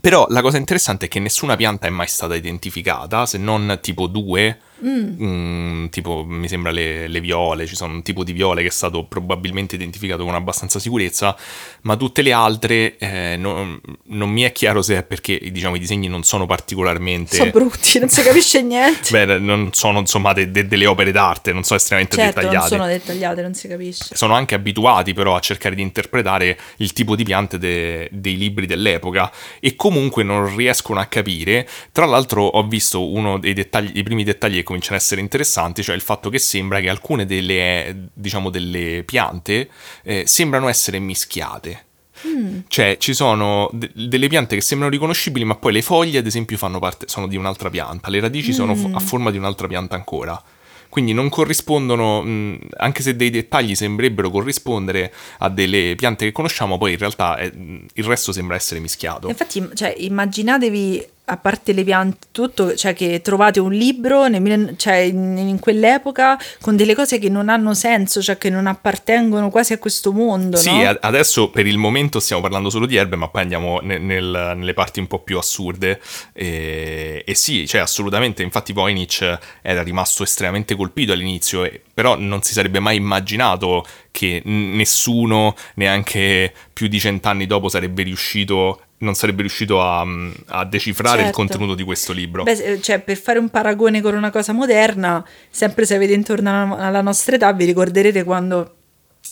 Però la cosa interessante è che nessuna pianta è mai stata identificata, se non tipo due, mm, tipo mi sembra le, le viole, ci sono un tipo di viole che è stato probabilmente identificato con abbastanza sicurezza, ma tutte le altre eh, non, non mi è chiaro se è perché diciamo, i disegni non sono particolarmente... Sono brutti, non si capisce niente. Beh, non sono insomma de- de- delle opere d'arte, non sono estremamente certo, non dettagliate. sono dettagliate, non si capisce. Sono anche abituati però a cercare di interpretare il tipo di piante de- dei libri dell'epoca e comunque non riescono a capire. Tra l'altro ho visto uno dei dettagli, i primi dettagli che cominciano a essere interessanti, cioè il fatto che sembra che alcune delle, diciamo, delle piante eh, sembrano essere mischiate. Mm. Cioè, ci sono de- delle piante che sembrano riconoscibili, ma poi le foglie, ad esempio, fanno parte, sono di un'altra pianta, le radici mm. sono f- a forma di un'altra pianta ancora quindi non corrispondono, mh, anche se dei dettagli sembrerebbero corrispondere a delle piante che conosciamo, poi in realtà è, il resto sembra essere mischiato. Infatti, cioè, immaginatevi a parte le piante, tutto, cioè che trovate un libro nel, cioè in, in, quell'epoca con delle cose che non hanno senso, cioè che non appartengono quasi a questo mondo. Sì, no? adesso per il momento stiamo parlando solo di erbe, ma poi andiamo nel, nel, nelle parti un po' più assurde. E, e sì, cioè assolutamente, infatti Voynich era rimasto estremamente colpito all'inizio, però non si sarebbe mai immaginato che nessuno, neanche più di cent'anni dopo, sarebbe riuscito non sarebbe riuscito a, a decifrare certo. il contenuto di questo libro. Beh, cioè, per fare un paragone con una cosa moderna, sempre se avete intorno alla nostra età, vi ricorderete quando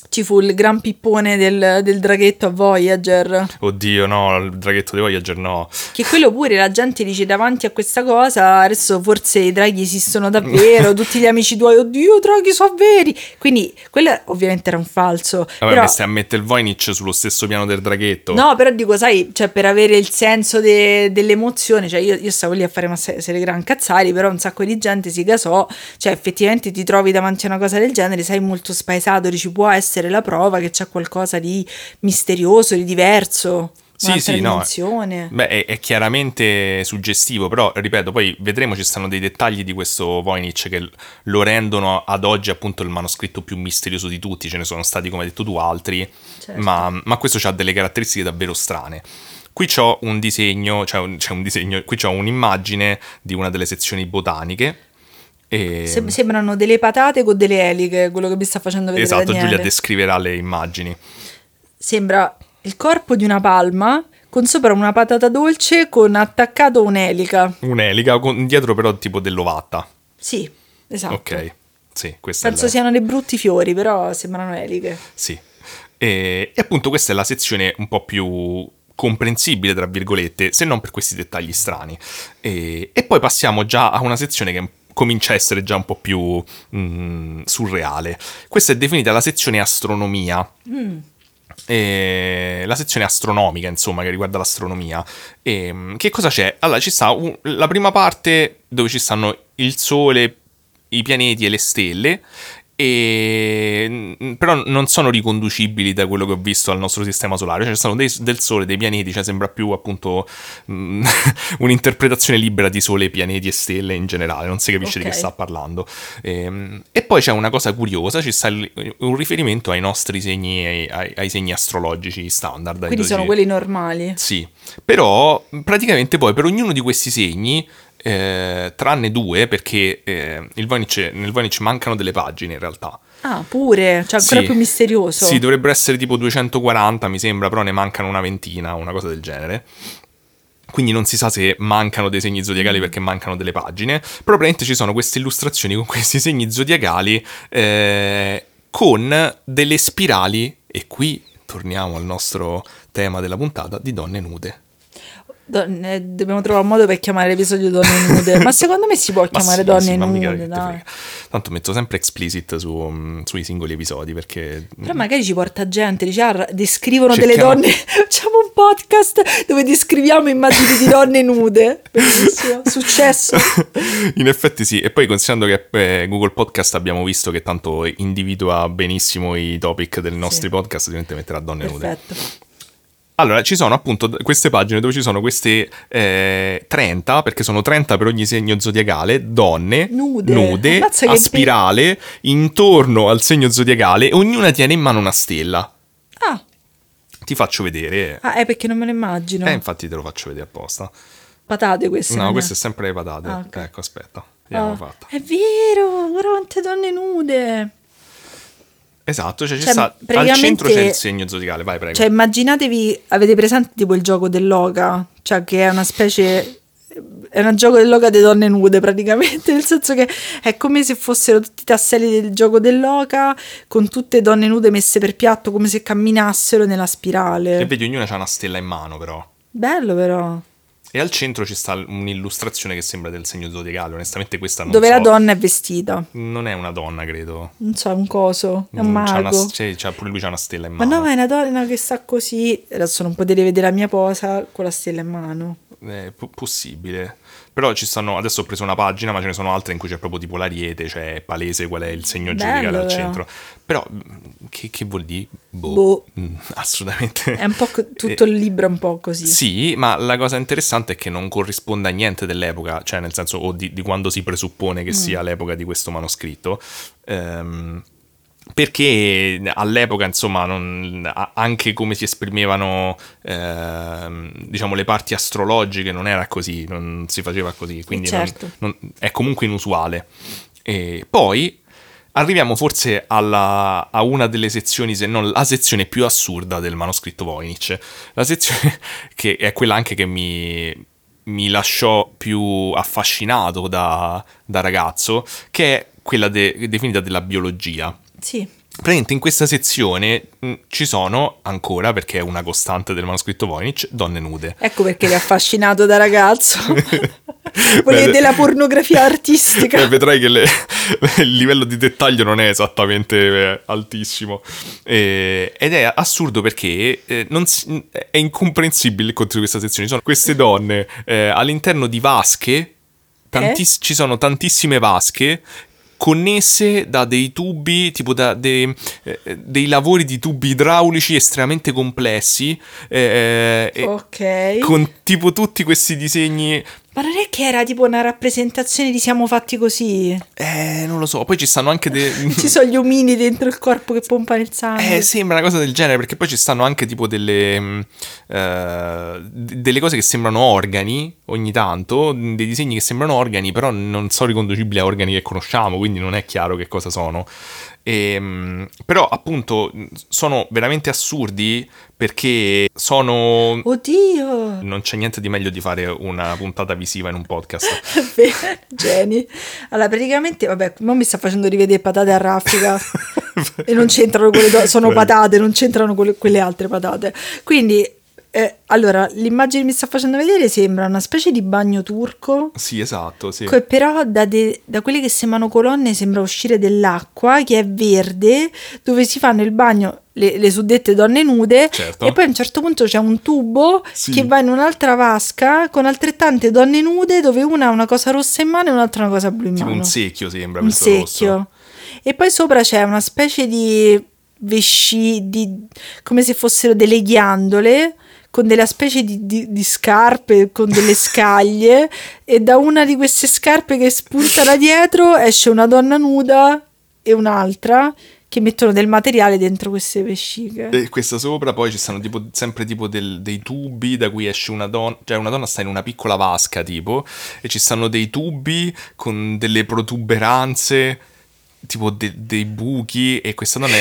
ci fu il gran pippone del, del, draghetto a Voyager. Oddio, no, il draghetto di Voyager no. Che quello pure la gente dice davanti a questa cosa, adesso forse i draghi esistono davvero, tutti gli amici tuoi, oddio, i draghi sono veri. Quindi quello ovviamente era un falso. Vabbè, però... stai a mettere il Voynich sullo stesso piano del draghetto. No, però dico, sai, cioè per avere il senso de- dell'emozione, cioè io, io, stavo lì a fare ma se, se le gran cazzari, però un sacco di gente si gasò, cioè effettivamente ti trovi davanti a una cosa del genere, sei molto spaesato, dici può essere essere la prova che c'è qualcosa di misterioso, di diverso. Sì, sì, no. Beh, è, è, chiaramente suggestivo, però ripeto, poi vedremo ci stanno dei dettagli di questo Voynich che lo rendono ad oggi appunto il manoscritto più misterioso di tutti, ce ne sono stati come hai detto tu altri, certo. ma, ma questo ha delle caratteristiche davvero strane. Qui c'ho un disegno, cioè un, c'è un disegno, qui c'ho un'immagine di una delle sezioni botaniche e... Sem- sembrano delle patate con delle eliche, quello che mi sta facendo vedere Esatto, Daniele. Giulia descriverà le immagini. Sembra il corpo di una palma con sopra una patata dolce con attaccato un'elica. Un'elica, con dietro però tipo dell'ovata. Sì, esatto. Ok, sì, questa Penso siano dei brutti fiori, però sembrano eliche. Sì. E, e appunto questa è la sezione un po' più comprensibile, tra virgolette, se non per questi dettagli strani. E, e poi passiamo già a una sezione che è comincia a essere già un po' più mm, surreale. Questa è definita la sezione astronomia. Mm. E la sezione astronomica, insomma, che riguarda l'astronomia. E, mm, che cosa c'è? Allora, ci sta un, la prima parte dove ci stanno il Sole, i pianeti e le stelle, e, mm, però non sono riconducibili da quello che ho visto al nostro sistema solare, cioè ci sono dei, del Sole, dei pianeti, cioè sembra più appunto mh, un'interpretazione libera di Sole, pianeti e stelle in generale, non si capisce okay. di che sta parlando. E, ehm, e, poi c'è una cosa curiosa, ci sta un riferimento ai nostri segni, ai, ai, ai segni astrologici standard. Quindi sono quelli normali? Sì, però praticamente poi per ognuno di questi segni eh, tranne due perché eh, Voynich, nel Voynich mancano delle pagine in realtà. Ah, pure, cioè ancora sì. più misterioso. Sì, dovrebbero essere tipo 240 mi sembra, però ne mancano una ventina, una cosa del genere. Quindi non si sa se mancano dei segni zodiacali perché mancano delle pagine. Però praticamente ci sono queste illustrazioni con questi segni zodiacali eh, con delle spirali, e qui torniamo al nostro tema della puntata, di donne nude. Donne, dobbiamo trovare un modo per chiamare l'episodio donne nude. Ma secondo me si può chiamare sì, donne sì, nude. Dai. Tanto metto sempre explicit su, um, sui singoli episodi perché. Però magari ci porta gente, dice, ah, descrivono Cerchiamo... delle donne. Facciamo un podcast dove descriviamo immagini di donne nude. Bellissimo. Successo. In effetti sì. E poi considerando che eh, Google Podcast abbiamo visto che tanto individua benissimo i topic dei nostri sì. podcast, ovviamente metterà donne Perfetto. nude. Allora, ci sono appunto queste pagine dove ci sono queste eh, 30, perché sono 30 per ogni segno zodiacale, donne nude, nude a spirale, pe- intorno al segno zodiacale, e ognuna tiene in mano una stella. Ah. Ti faccio vedere. Ah, è perché non me lo immagino. Eh, infatti te lo faccio vedere apposta. Patate queste? No, queste è sempre le patate. Ah, okay. Ecco, aspetta. Oh. fatta. È vero, ora quante donne nude. Esatto, cioè, cioè sta, al centro c'è il segno zodiacale, vai prego. Cioè immaginatevi, avete presente tipo il gioco dell'oca, cioè che è una specie, è un gioco dell'oca di donne nude praticamente, nel senso che è come se fossero tutti i tasselli del gioco dell'oca con tutte donne nude messe per piatto come se camminassero nella spirale. E vedi, ognuna ha una stella in mano però. Bello però. E al centro ci sta un'illustrazione che sembra del segno zodiacale. Onestamente questa non Dove so. la donna è vestita. Non è una donna, credo. Non so, è un coso, è un Mm, c'ha una- mago. c'è- c'ha- pure lui c'ha una stella in Ma mano. no, ma è una donna che sta così. Adesso non potete vedere la mia posa con la stella in mano. È po- possibile. Però ci stanno. Adesso ho preso una pagina, ma ce ne sono altre in cui c'è proprio tipo l'ariete, cioè palese qual è il segno zodiacale al centro. Però mm, che, che vuol dire? Boh. Boh. Mm, assolutamente. È un po' co- tutto il libro è un po' così. Sì, ma la cosa interessante è che non corrisponde a niente dell'epoca, cioè nel senso o di, di quando si presuppone Mm. che sia l'epoca di questo manoscritto. Ehm, perché all'epoca, insomma, non- anche come si esprimevano, ehm, diciamo, le parti astrologiche non era così, non si faceva così, quindi non- certo. non- è comunque inusuale. E poi arriviamo forse alla- a una delle sezioni, se non la sezione più assurda del manoscritto Voynich, la sezione che è quella anche che mi, mi lasciò più affascinato da, da ragazzo, che è quella de- definita della biologia. Sì. Praticamente in questa sezione mh, ci sono ancora, perché è una costante del manoscritto Voynich, donne nude. Ecco perché l'è affascinato da ragazzo. Volete la pornografia artistica? Beh, vedrai che le- il livello di dettaglio non è esattamente eh, altissimo. Eh, ed è assurdo perché eh, non si- è incomprensibile il contenuto di questa sezione. Ci sono queste donne eh, all'interno di vasche, tantiss- ci sono tantissime vasche connesse da dei tubi, tipo da dei, eh, dei lavori di tubi idraulici estremamente complessi, eh, e- ok. con tipo tutti questi disegni Ma non è che era tipo una rappresentazione di siamo fatti così? Eh, non lo so. Poi ci stanno anche dei. Ci sono gli omini dentro il corpo che pompano il sangue. Eh, sembra una cosa del genere, perché poi ci stanno anche tipo delle. eh, d- delle cose che sembrano organi ogni tanto, dei disegni che sembrano organi, però non sono riconducibili a organi che conosciamo, quindi non è chiaro che cosa sono. Ehm, però appunto sono veramente assurdi perché sono. Oddio! Non c'è niente di meglio di fare una puntata visiva in un podcast. Beh, Geni. Allora, praticamente, vabbè, mo mi sta facendo rivedere patate a raffica e non c'entrano quelle, do- sono patate, non c'entrano quelle, quelle altre patate. Quindi, eh, allora, l'immagine che mi sta facendo vedere sembra una specie di bagno turco, Sì, esatto, sì. che però da, de- da quelle che sembrano colonne sembra uscire dell'acqua, che è verde, dove si fanno il bagno le, le suddette donne nude Certo. e poi a un certo punto c'è un tubo Sì. che va in un'altra vasca con altrettante donne nude dove una ha una cosa rossa in mano e un'altra una cosa blu in Tipo mano. un secchio sembra Un questo rosso. secchio. E poi sopra c'è una specie di vesci, di, come se fossero delle ghiandole con della specie di, di- di scarpe con delle scaglie e da una di queste scarpe che spunta da dietro esce una donna nuda e un'altra che mettono del materiale dentro queste vesciche. E questa sopra poi ci stanno tipo, sempre tipo del- dei tubi da cui esce una donna, cioè una donna sta in una piccola vasca tipo e ci stanno dei tubi con delle protuberanze tipo de- dei buchi e questa donna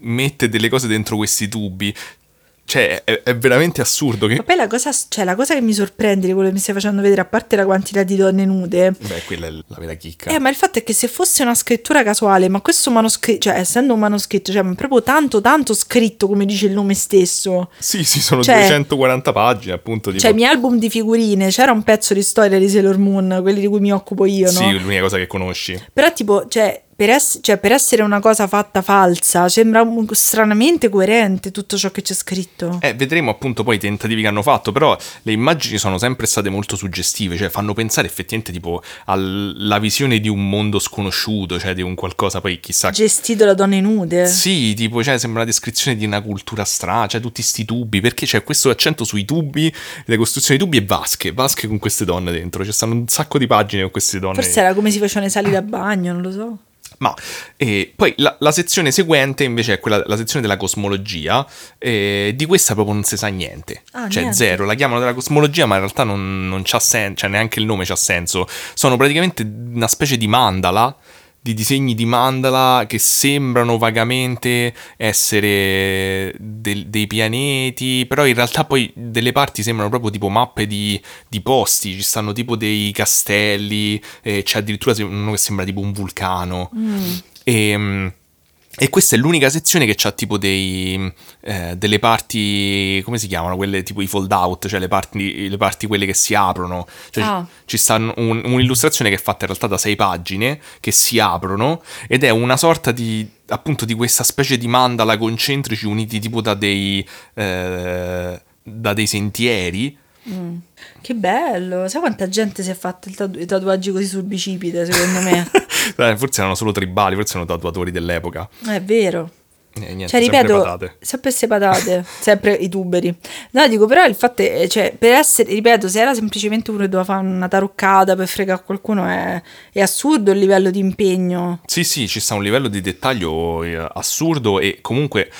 mette delle cose dentro questi tubi. Cioè è, è veramente assurdo Ma che... poi la cosa, cioè, la cosa che mi sorprende di quello che mi stai facendo vedere, a parte la quantità di donne nude, Beh, quella è la vera chicca. Eh, ma il fatto è che se fosse una scrittura casuale, ma questo manoscritto, cioè essendo un manoscritto, cioè ma proprio tanto tanto scritto come dice il nome stesso. Sì, sì, sono Cioè- 240 pagine appunto. Tipo... Cioè, i miei album di figurine, c'era un pezzo di storia di Sailor Moon, quelli di cui mi occupo io, no? Sì, l'unica cosa che conosci. Però tipo, cioè per, ess- cioè, per essere una cosa fatta falsa, sembra un- stranamente coerente tutto ciò che c'è scritto. Eh, vedremo appunto poi i tentativi che hanno fatto, però le immagini sono sempre state molto suggestive, cioè fanno pensare effettivamente tipo alla visione di un mondo sconosciuute, cioè di un qualcosa poi chissà... Gestito da donne nude. Sì, tipo, cioè, sembra la descrizione di una cultura strana, cioè tutti sti tubi, perché c'è questo accento sui tubi, le costruzioni di tubi e vasche, vasche con queste donne dentro, ci stanno un sacco di pagine con queste donne. Forse era come si facevano i sali da bagno, non lo so. Ma eh, poi la, la sezione seguente invece è quella, la sezione della cosmologia, eh, di questa proprio non si sa niente, Ah, cioè niente. zero, la chiamano della cosmologia ma in realtà non, non c'ha senso, cioè neanche il nome c'ha senso, sono praticamente una specie di mandala, di disegni di mandala che sembrano vagamente essere del- dei pianeti, però in realtà poi delle parti sembrano proprio tipo mappe di, di posti, ci stanno tipo dei castelli, eh, c'è addirittura uno che sembra tipo un vulcano. Mm. E, mm, E questa è l'unica sezione che ha tipo dei, eh, delle parti, come si chiamano? Quelle tipo i fold out, cioè le parti, le parti quelle che si aprono. Cioè Ah. ci sta un- un'illustrazione che è fatta in realtà da sei pagine, che si aprono, ed è una sorta di, appunto, di questa specie di mandala concentrici uniti tipo da dei, eh, da dei sentieri. Che bello, sai quanta gente si è fatta tatu- i tatuaggi così sul bicipite, secondo me. Eh, forse erano solo tribali, forse erano tatuatori dell'epoca. è vero. Eh, niente, Cioè, sempre ripeto, patate. sempre queste patate, sempre i tuberi. No, dico, però il fatto è, cioè, per essere, ripeto, se era semplicemente uno che doveva fare una taroccata per fregare a qualcuno, è, è assurdo il livello di impegno. Sì, sì, ci sta un livello di dettaglio eh, assurdo e comunque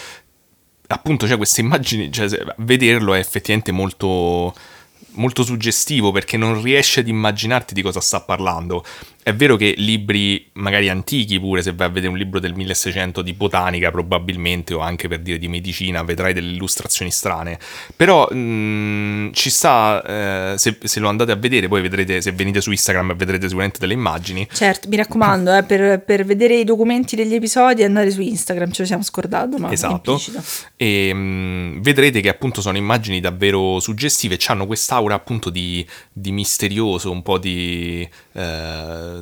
appunto c'è queste immagini, cioè vederlo è effettivamente molto molto suggestivo perché non riesci ad immaginarti di cosa sta parlando. È vero che libri magari antichi pure, se vai a vedere un libro del 1600 di botanica probabilmente o anche per dire di medicina, vedrai delle illustrazioni strane. Però mh, ci sta, eh, se, se lo andate a vedere, poi vedrete, se venite su Instagram vedrete sicuramente delle immagini. Certo, mi raccomando, eh, per, per vedere i documenti degli episodi andate su Instagram, ce lo siamo scordato, ma Esatto. E mh, vedrete che appunto sono immagini davvero suggestive, hanno quest'aura appunto di, di misterioso, un po' di eh,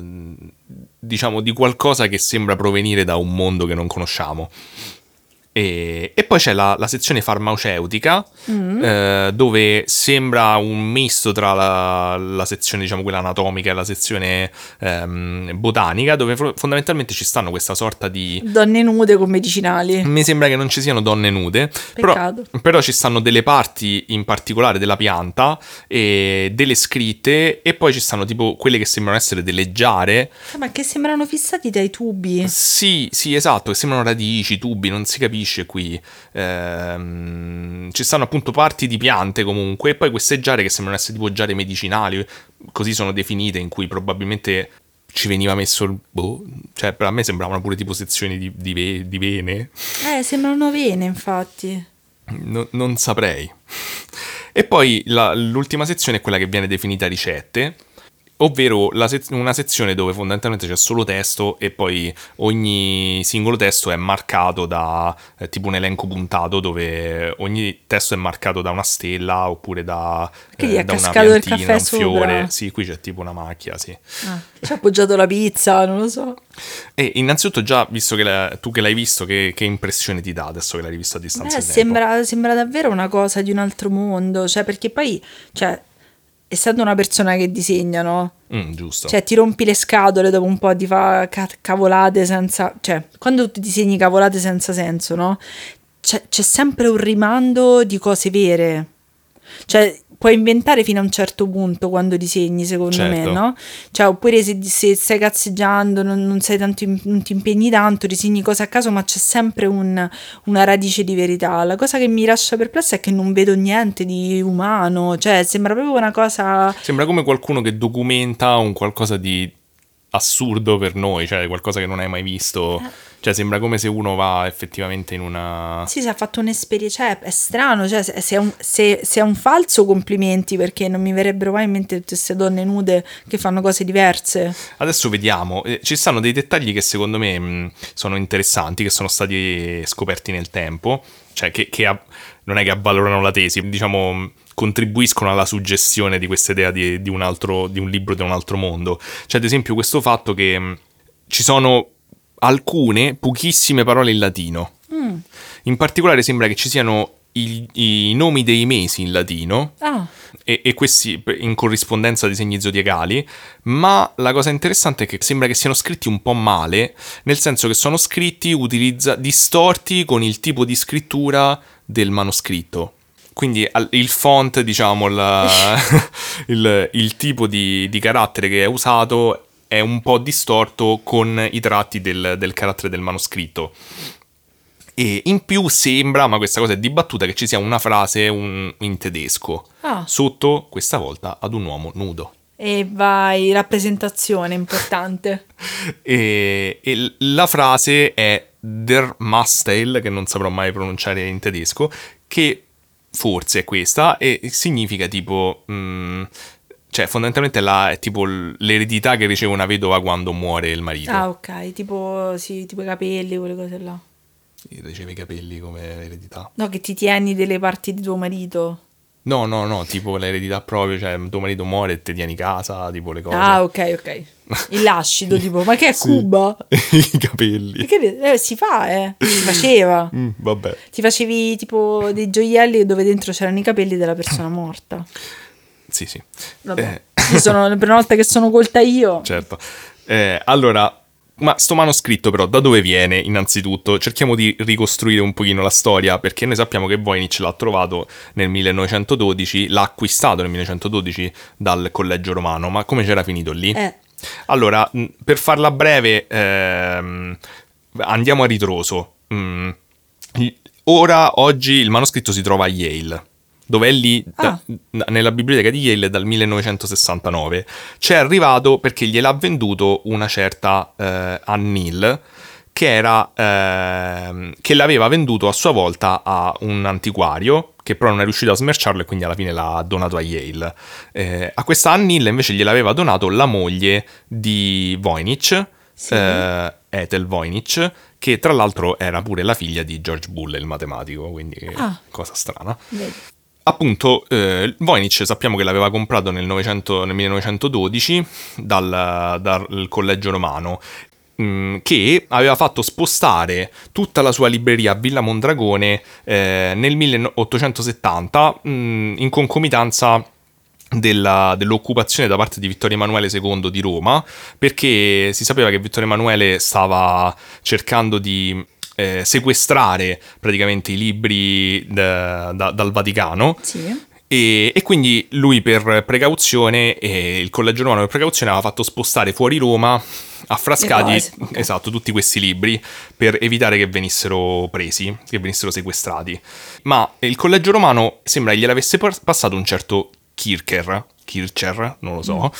diciamo di qualcosa che sembra provenire da un mondo che non conosciamo. E, e poi c'è la, la sezione farmaceutica, eh, dove sembra un misto tra la, la sezione, diciamo, quella anatomica e la sezione ehm, botanica, dove fo- fondamentalmente ci stanno questa sorta di Donne nude con medicinali. mi sembra che non ci siano donne nude, però, però ci stanno delle parti in particolare della pianta, e delle scritte e poi ci stanno tipo quelle che sembrano essere delle giare. Ah, Ma che sembrano fissati dai tubi. Sì, sì, esatto, che sembrano radici, tubi, non si capisce qui. Ehm, ci stanno appunto parti di piante comunque e poi queste giare che sembrano essere tipo giare medicinali, così sono definite, in cui probabilmente ci veniva messo il... Boh, cioè per me sembravano pure tipo sezioni di, di ve- di vene. Eh, sembrano vene, infatti. No- non saprei. E poi la- l'ultima sezione è quella che viene definita ricette, ovvero sez- una sezione dove fondamentalmente c'è solo testo e poi ogni singolo testo è marcato da eh, tipo un elenco puntato dove ogni testo è marcato da una stella oppure da, eh, da una piantina, un fiore. Sì, qui c'è tipo una macchia, sì. Ah, ci ha appoggiato la pizza, non lo so. E innanzitutto già, visto che la- tu che l'hai visto, che, che impressione ti dà adesso che l'hai visto a distanza Eh, di sembra, sembra davvero una cosa di un altro mondo. Cioè, perché poi, cioè, essendo una persona che disegna, no? Mm, giusto. Cioè, ti rompi le scatole dopo un po' di fa ca- cavolate senza. Cioè, quando tu disegni cavolate senza senso, no? C'è, c'è sempre un rimando di cose vere. Cioè, puoi inventare fino a un certo punto quando disegni, secondo me, Certo. no? Cioè, oppure se, se stai cazzeggiando, non, non sei tanto non ti impegni tanto, disegni cose a caso, ma c'è sempre un- una radice di verità. La cosa che mi lascia perplessa è che non vedo niente di umano, cioè, sembra proprio una cosa. Sembra come qualcuno che documenta un qualcosa di assurdo per noi, cioè qualcosa che non hai mai visto. Cioè, sembra come se uno va effettivamente in una. Sì, si è fatto un'esperienza, cioè è strano, cioè se, è un, se- se è un falso complimenti perché non mi verrebbero mai in mente tutte queste donne nude che fanno cose diverse. Adesso vediamo. Eh, Ci stanno dei dettagli che secondo me mh, sono interessanti, che sono stati scoperti nel tempo. Cioè, che, che a- non è che avvalorano la tesi, diciamo. mh, contribuiscono alla suggestione di questa idea di, di un altro di un libro di un altro mondo. C'è ad esempio questo fatto che mh, ci sono alcune pochissime parole in latino. In particolare sembra che ci siano i, i nomi dei mesi in latino Ah, e, e questi in corrispondenza dei segni zodiacali, ma la cosa interessante è che sembra che siano scritti un po' male, nel senso che sono scritti utilizza- distorti con il tipo di scrittura del manoscritto. Quindi il font, diciamo, la- il, il tipo di, di carattere che è usato è un po' distorto con i tratti del, del carattere del manoscritto. E in più sembra, ma questa cosa è dibattuta, che ci sia una frase un- in tedesco Ah. sotto, questa volta, ad un uomo nudo. e vai, rappresentazione importante. E, e la frase è Der Mastel, che non saprò mai pronunciare in tedesco, che forse è questa e significa tipo... mm, cioè fondamentalmente la, è tipo l'eredità che riceve una vedova quando muore il marito. Ah, ok, tipo, sì, tipo i capelli, quelle cose là. Riceve i capelli come eredità. No, che ti tieni delle parti di tuo marito. No, no, no, tipo l'eredità proprio, cioè tuo marito muore e ti tieni casa, tipo le cose. Ah, ok, ok. Il lascido, tipo, ma che è Sì. Cuba? I capelli. Perché eh, si fa, eh. Si faceva. Mm, vabbè. Ti facevi tipo dei gioielli dove dentro c'erano i capelli della persona morta. Sì, sì. Vabbè. Eh, sono, per una volta che sono colta io. certo. Eh, allora, ma sto manoscritto però da dove viene innanzitutto? Cerchiamo di ricostruire un pochino la storia perché noi sappiamo che Voynich l'ha trovato nel 1912, l'ha acquistato nel 1912 dal collegio romano, ma come c'era finito lì? Eh, Allora, mh, per farla breve, ehm, andiamo a ritroso. Mm, ora, oggi, il manoscritto si trova a Yale, dove è lì da- Ah. n- nella biblioteca di Yale dal 1969. C'è arrivato perché gliel'ha venduto una certa eh, Ann Neal, che, era, ehm, che l'aveva venduto a sua volta a un antiquario che però non è riuscito a smerciarlo e quindi alla fine l'ha donato a Yale. Eh, a questa Ann Neal invece gliel'aveva donato la moglie di Voynich, Sì. eh, Ethel Voynich, che tra l'altro era pure la figlia di George Bull, il matematico, quindi Ah. cosa strana. vedi. Appunto, eh, Voynich sappiamo che l'aveva comprato nel, 900 nel 1912 dal, dal collegio romano, mm, che aveva fatto spostare tutta la sua libreria a Villa Mondragone eh, nel 1870 mm, in concomitanza della- dell'occupazione da parte di Vittorio Emanuele II di Roma, perché si sapeva che Vittorio Emanuele stava cercando di eh, sequestrare praticamente i libri da- da- dal Vaticano. Sì. E, e quindi lui per precauzione e il collegio romano per precauzione aveva fatto spostare fuori Roma affrascati Le cose, ok. esatto, tutti questi libri per evitare che venissero presi, che venissero sequestrati. Ma il collegio romano sembra gliel'avesse passato un certo Kircher, Kircher, non lo so.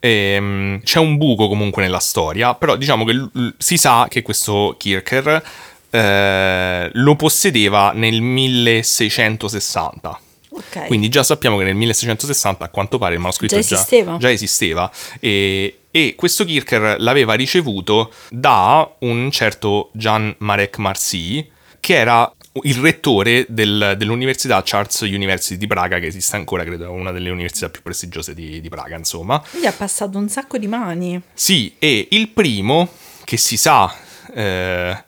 Ehm, c'è un buco comunque nella storia, però diciamo che si sa che questo Kircher eh, lo possedeva nel 1660. Ok. Quindi già sappiamo che nel 1660 a quanto pare il manoscritto Già esisteva. già esisteva. E, e questo Kircher l'aveva ricevuto da un certo Jean Marek Marcy, che era il rettore del- dell'Università Charles University di Praga, che esiste ancora, credo, una delle università più prestigiose di, di Praga, insomma. Quindi ha passato un sacco di mani. Sì, e il primo che si sa eh,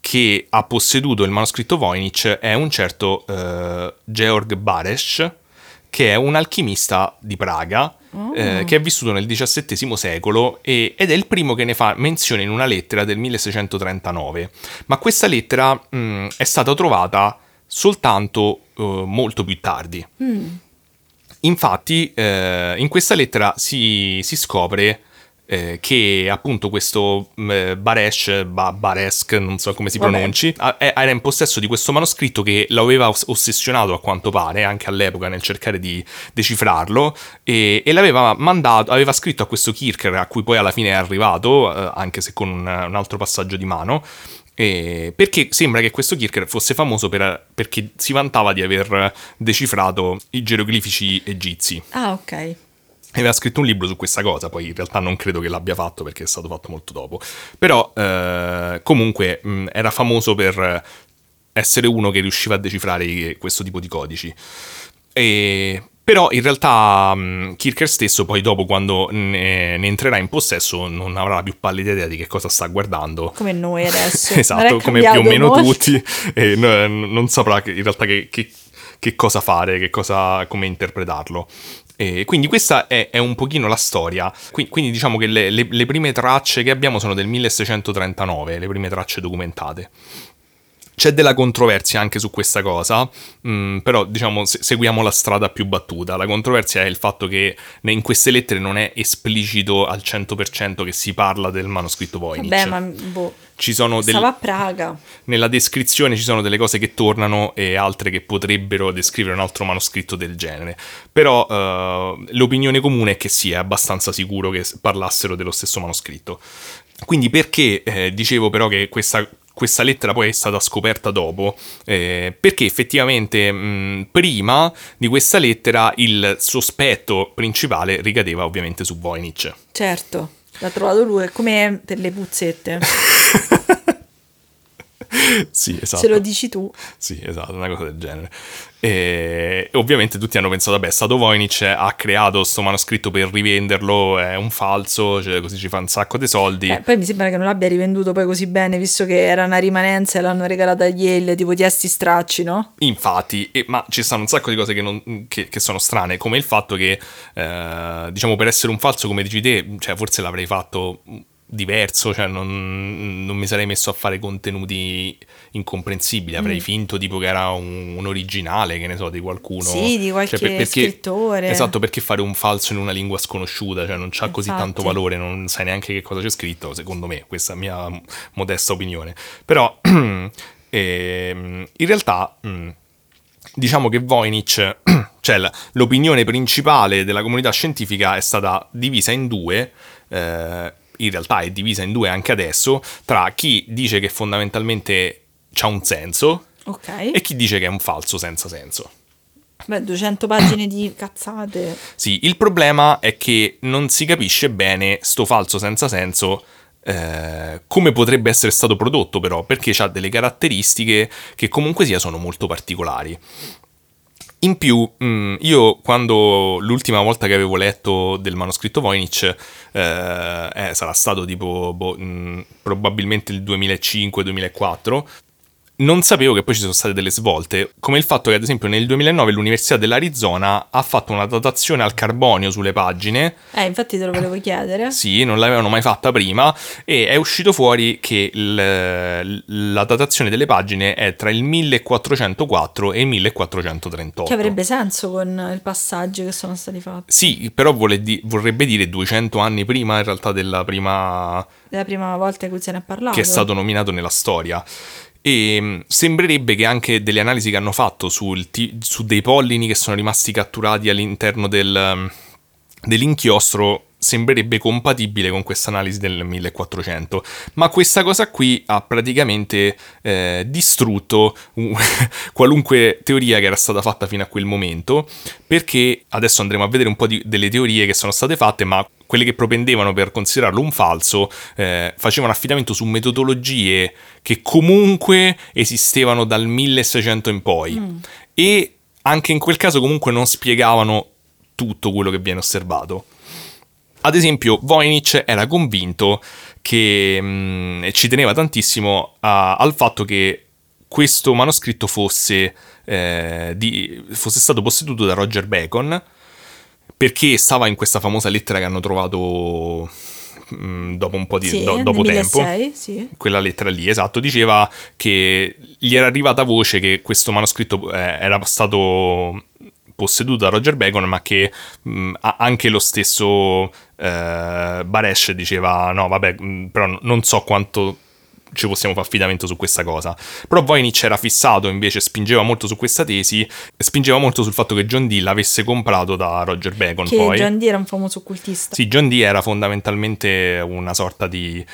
che ha posseduto il manoscritto Voynich è un certo eh, Georg Baresch, che è un alchimista di Praga, eh, che è vissuto nel XVII secolo e- ed è il primo che ne fa menzione in una lettera del 1639. Ma questa lettera mh, è stata trovata soltanto eh, molto più tardi. Infatti, eh, in questa lettera si, si scopre eh, che appunto questo eh, Baresh, ba- Baresk, non so come si pronunci, a- era in possesso di questo manoscritto che lo aveva oss- ossessionato a quanto pare, anche all'epoca nel cercare di decifrarlo, e, e l'aveva mandato, aveva scritto a questo Kircher, a cui poi alla fine è arrivato, eh, anche se con un, un altro passaggio di mano, eh, perché sembra che questo Kircher fosse famoso per- perché si vantava di aver decifrato i geroglifici egizi. Ah, ok. Aveva scritto un libro su questa cosa, poi in realtà non credo che l'abbia fatto perché è stato fatto molto dopo. Però eh, comunque mh, era famoso per essere uno che riusciva a decifrare questo tipo di codici. E- però in realtà mh, Kircher stesso poi dopo quando ne, ne entrerà in possesso non avrà più pallida idea di che cosa sta guardando. Come noi adesso. Esatto, come più o meno molto. tutti, e no- non saprà che- in realtà che, che- che cosa fare, che cosa, come interpretarlo. E quindi questa è, è un pochino la storia. Qui- Quindi, diciamo che le, le- le prime tracce che abbiamo sono del 1639, le prime tracce documentate. C'è della controversia anche su questa cosa, mm, però diciamo se- seguiamo la strada più battuta. La controversia è il fatto che in queste lettere non è esplicito al 100% che si parla del manoscritto Voynich. Vabbè, ma boh. Ci sono del- Stava a Praga. nella descrizione ci sono delle cose che tornano e altre che potrebbero descrivere un altro manoscritto del genere. Però eh, l'opinione comune è che sì, è abbastanza sicuro che parlassero dello stesso manoscritto. Quindi perché eh, dicevo però che questa questa lettera poi è stata scoperta dopo, eh, perché effettivamente mh, prima di questa lettera il sospetto principale ricadeva ovviamente su Voynich. Certo, l'ha trovato lui, come per le puzzette. sì, esatto. Se lo dici tu. Sì, esatto, una cosa del genere. E ovviamente tutti hanno pensato, è stato Voynich, ha creato questo manoscritto per rivenderlo, è un falso, cioè così ci fa un sacco di soldi. Eh, poi mi sembra che non l'abbia rivenduto poi così bene, visto che era una rimanenza e l'hanno regalata a Yale, tipo testi stracci, no? Infatti, e, ma ci stanno un sacco di cose che, non, che, che sono strane, come il fatto che, eh, diciamo, per essere un falso, come dici te, cioè forse l'avrei fatto diverso, cioè non, non, mi sarei messo a fare contenuti incomprensibili, avrei mm. finto tipo che era un, un, originale, che ne so, di qualcuno. Sì, di qualche cioè, per, perché, scrittore. Esatto, perché fare un falso in una lingua sconosciuta, cioè non c'ha così tanto valore, non sai neanche che cosa c'è scritto, secondo me, questa è la mia modesta opinione. Però, eh, in realtà... Mh, diciamo che Voynich, cioè l'opinione principale della comunità scientifica è stata divisa in due, eh, in realtà è divisa in due anche adesso, tra chi dice che fondamentalmente c'ha un senso okay. e chi dice che è un falso senza senso. Beh, 200 pagine di cazzate. Sì, il problema è che non si capisce bene sto falso senza senso eh, come potrebbe essere stato prodotto però, perché ha delle caratteristiche che comunque sia sono molto particolari. In più, mm, io quando l'ultima volta che avevo letto del manoscritto Voynich, eh, eh, sarà stato tipo boh, mm, probabilmente il 2005-2004, non sapevo che poi ci sono state delle svolte, come il fatto che ad esempio nel 2009 l'Università dell'Arizona ha fatto una datazione al carbonio sulle pagine. Eh, infatti te lo volevo chiedere. Sì, non l'avevano mai fatta prima e è uscito fuori che il, la datazione delle pagine è tra il 1404 e il 1438. Che avrebbe senso con il passaggio che sono stati fatti. Sì, però di, vorrebbe dire 200 anni prima in realtà della prima... Della prima volta in cui se ne è parlato. Che è stato nominato nella storia. E mm, sembrerebbe che anche delle analisi che hanno fatto t- su dei pollini che sono rimasti catturati all'interno del, mm, dell'inchiostro sembrerebbe compatibile con questa analisi del 1400, ma questa cosa qui ha praticamente eh, distrutto qualunque teoria che era stata fatta fino a quel momento, perché adesso andremo a vedere un po' di, delle teorie che sono state fatte, ma quelle che propendevano per considerarlo un falso eh, facevano affidamento su metodologie che comunque esistevano dal 1600 in poi mm. e anche in quel caso comunque non spiegavano tutto quello che viene osservato. Ad esempio, Voynich era convinto che mh, mm, ci teneva tantissimo a, al fatto che questo manoscritto fosse, eh, di, fosse stato posseduto da Roger Bacon perché stava in questa famosa lettera che hanno trovato mm, dopo un po' di sì, do, dopo 2006, tempo. Sì. Quella lettera lì, esatto, diceva che gli era arrivata voce che questo manoscritto eh, era stato posseduto da Roger Bacon, ma che mh, anche lo stesso eh, Baresh diceva: No, vabbè, mh, però non so quanto ci possiamo fare affidamento su questa cosa. Però Voynich era fissato, invece spingeva molto su questa tesi, spingeva molto sul fatto che John Dee l'avesse comprato da Roger Bacon. Che poi. John Dee era un famoso occultista. Sì, John Dee era fondamentalmente una sorta di,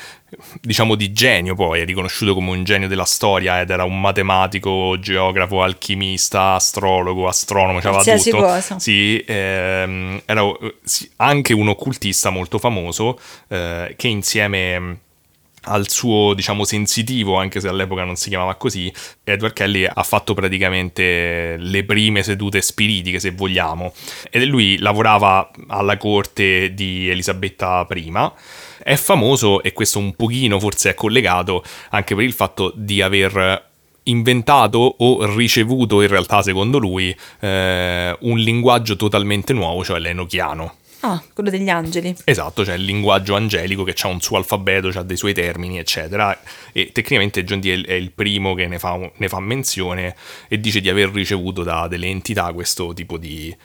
diciamo, di genio poi, è riconosciuto come un genio della storia ed era un matematico, geografo, alchimista, astrologo, astronomo, c'aveva Qualsiasi tutto. cosa. Sì, ehm, era sì, anche un occultista molto famoso eh, che insieme al suo, diciamo, sensitivo, anche se all'epoca non si chiamava così, Edward Kelly ha fatto praticamente le prime sedute spiritiche, se vogliamo. E lui lavorava alla corte di Elisabetta I. È famoso, e questo un pochino forse è collegato, anche per il fatto di aver inventato o ricevuto in realtà secondo lui eh, un linguaggio totalmente nuovo, cioè l'enochiano. Ah, quello degli angeli. Esatto, cioè il linguaggio angelico che ha un suo alfabeto, ha dei suoi termini, eccetera. E tecnicamente John Dee è il primo che ne fa, ne fa menzione e dice di aver ricevuto da delle entità questo tipo di,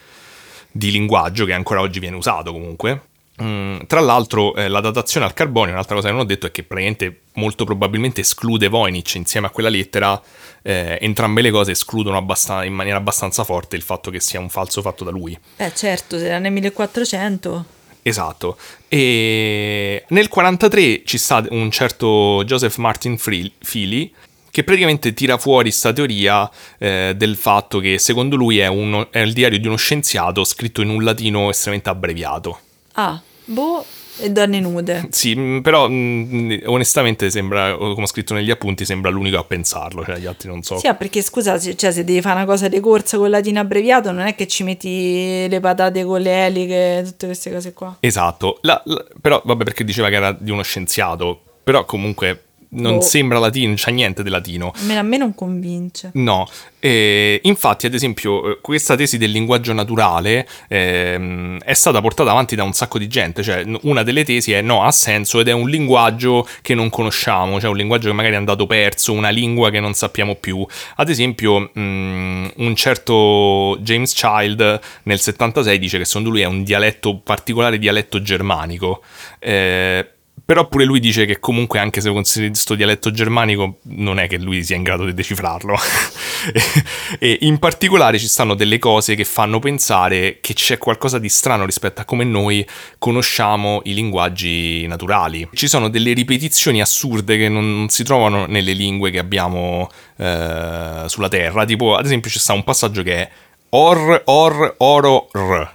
di linguaggio che ancora oggi viene usato comunque. Mm, tra l'altro, eh, la datazione al carbonio, un'altra cosa che non ho detto è che praticamente molto probabilmente esclude Voynich insieme a quella lettera. Eh, entrambe le cose escludono abbastan- in maniera abbastanza forte il fatto che sia un falso fatto da lui. Eh, certo, se era nel 1400. Esatto. E nel 43 ci sta un certo Joseph Martin Feely che praticamente tira fuori sta teoria eh, del fatto che secondo lui è, uno, è il diario di uno scienziato scritto in un latino estremamente abbreviato. Ah, boh, e donne nude. Sì, mm, però mh, mm, onestamente sembra, come ho scritto negli appunti, sembra l'unico a pensarlo, cioè gli altri non so. Sì, ah, perché scusa, cioè, se devi fare una cosa di corsa con latino abbreviato, non è che ci metti le patate con le eliche, tutte queste cose qua. Esatto, la, la, però vabbè perché diceva che era di uno scienziato, però comunque non oh. sembra latino, non c'è niente di latino. A me non convince. No, e infatti ad esempio eh, questa tesi del linguaggio naturale ehm, è stata portata avanti da un sacco di gente, cioè una delle tesi è no, ha senso ed è un linguaggio che non conosciamo, cioè un linguaggio che magari è andato perso, una lingua che non sappiamo più. Ad esempio mh, mm, un certo James Child nel 76 dice che secondo lui è un dialetto, particolare dialetto germanico. Eh, però pure lui dice che comunque anche se consideri questo dialetto germanico non è che lui sia in grado di decifrarlo. e in particolare ci stanno delle cose che fanno pensare che c'è qualcosa di strano rispetto a come noi conosciamo i linguaggi naturali. Ci sono delle ripetizioni assurde che non si trovano nelle lingue che abbiamo eh, sulla Terra. Tipo, ad esempio, c'è sta un passaggio che è or, or, oro, r.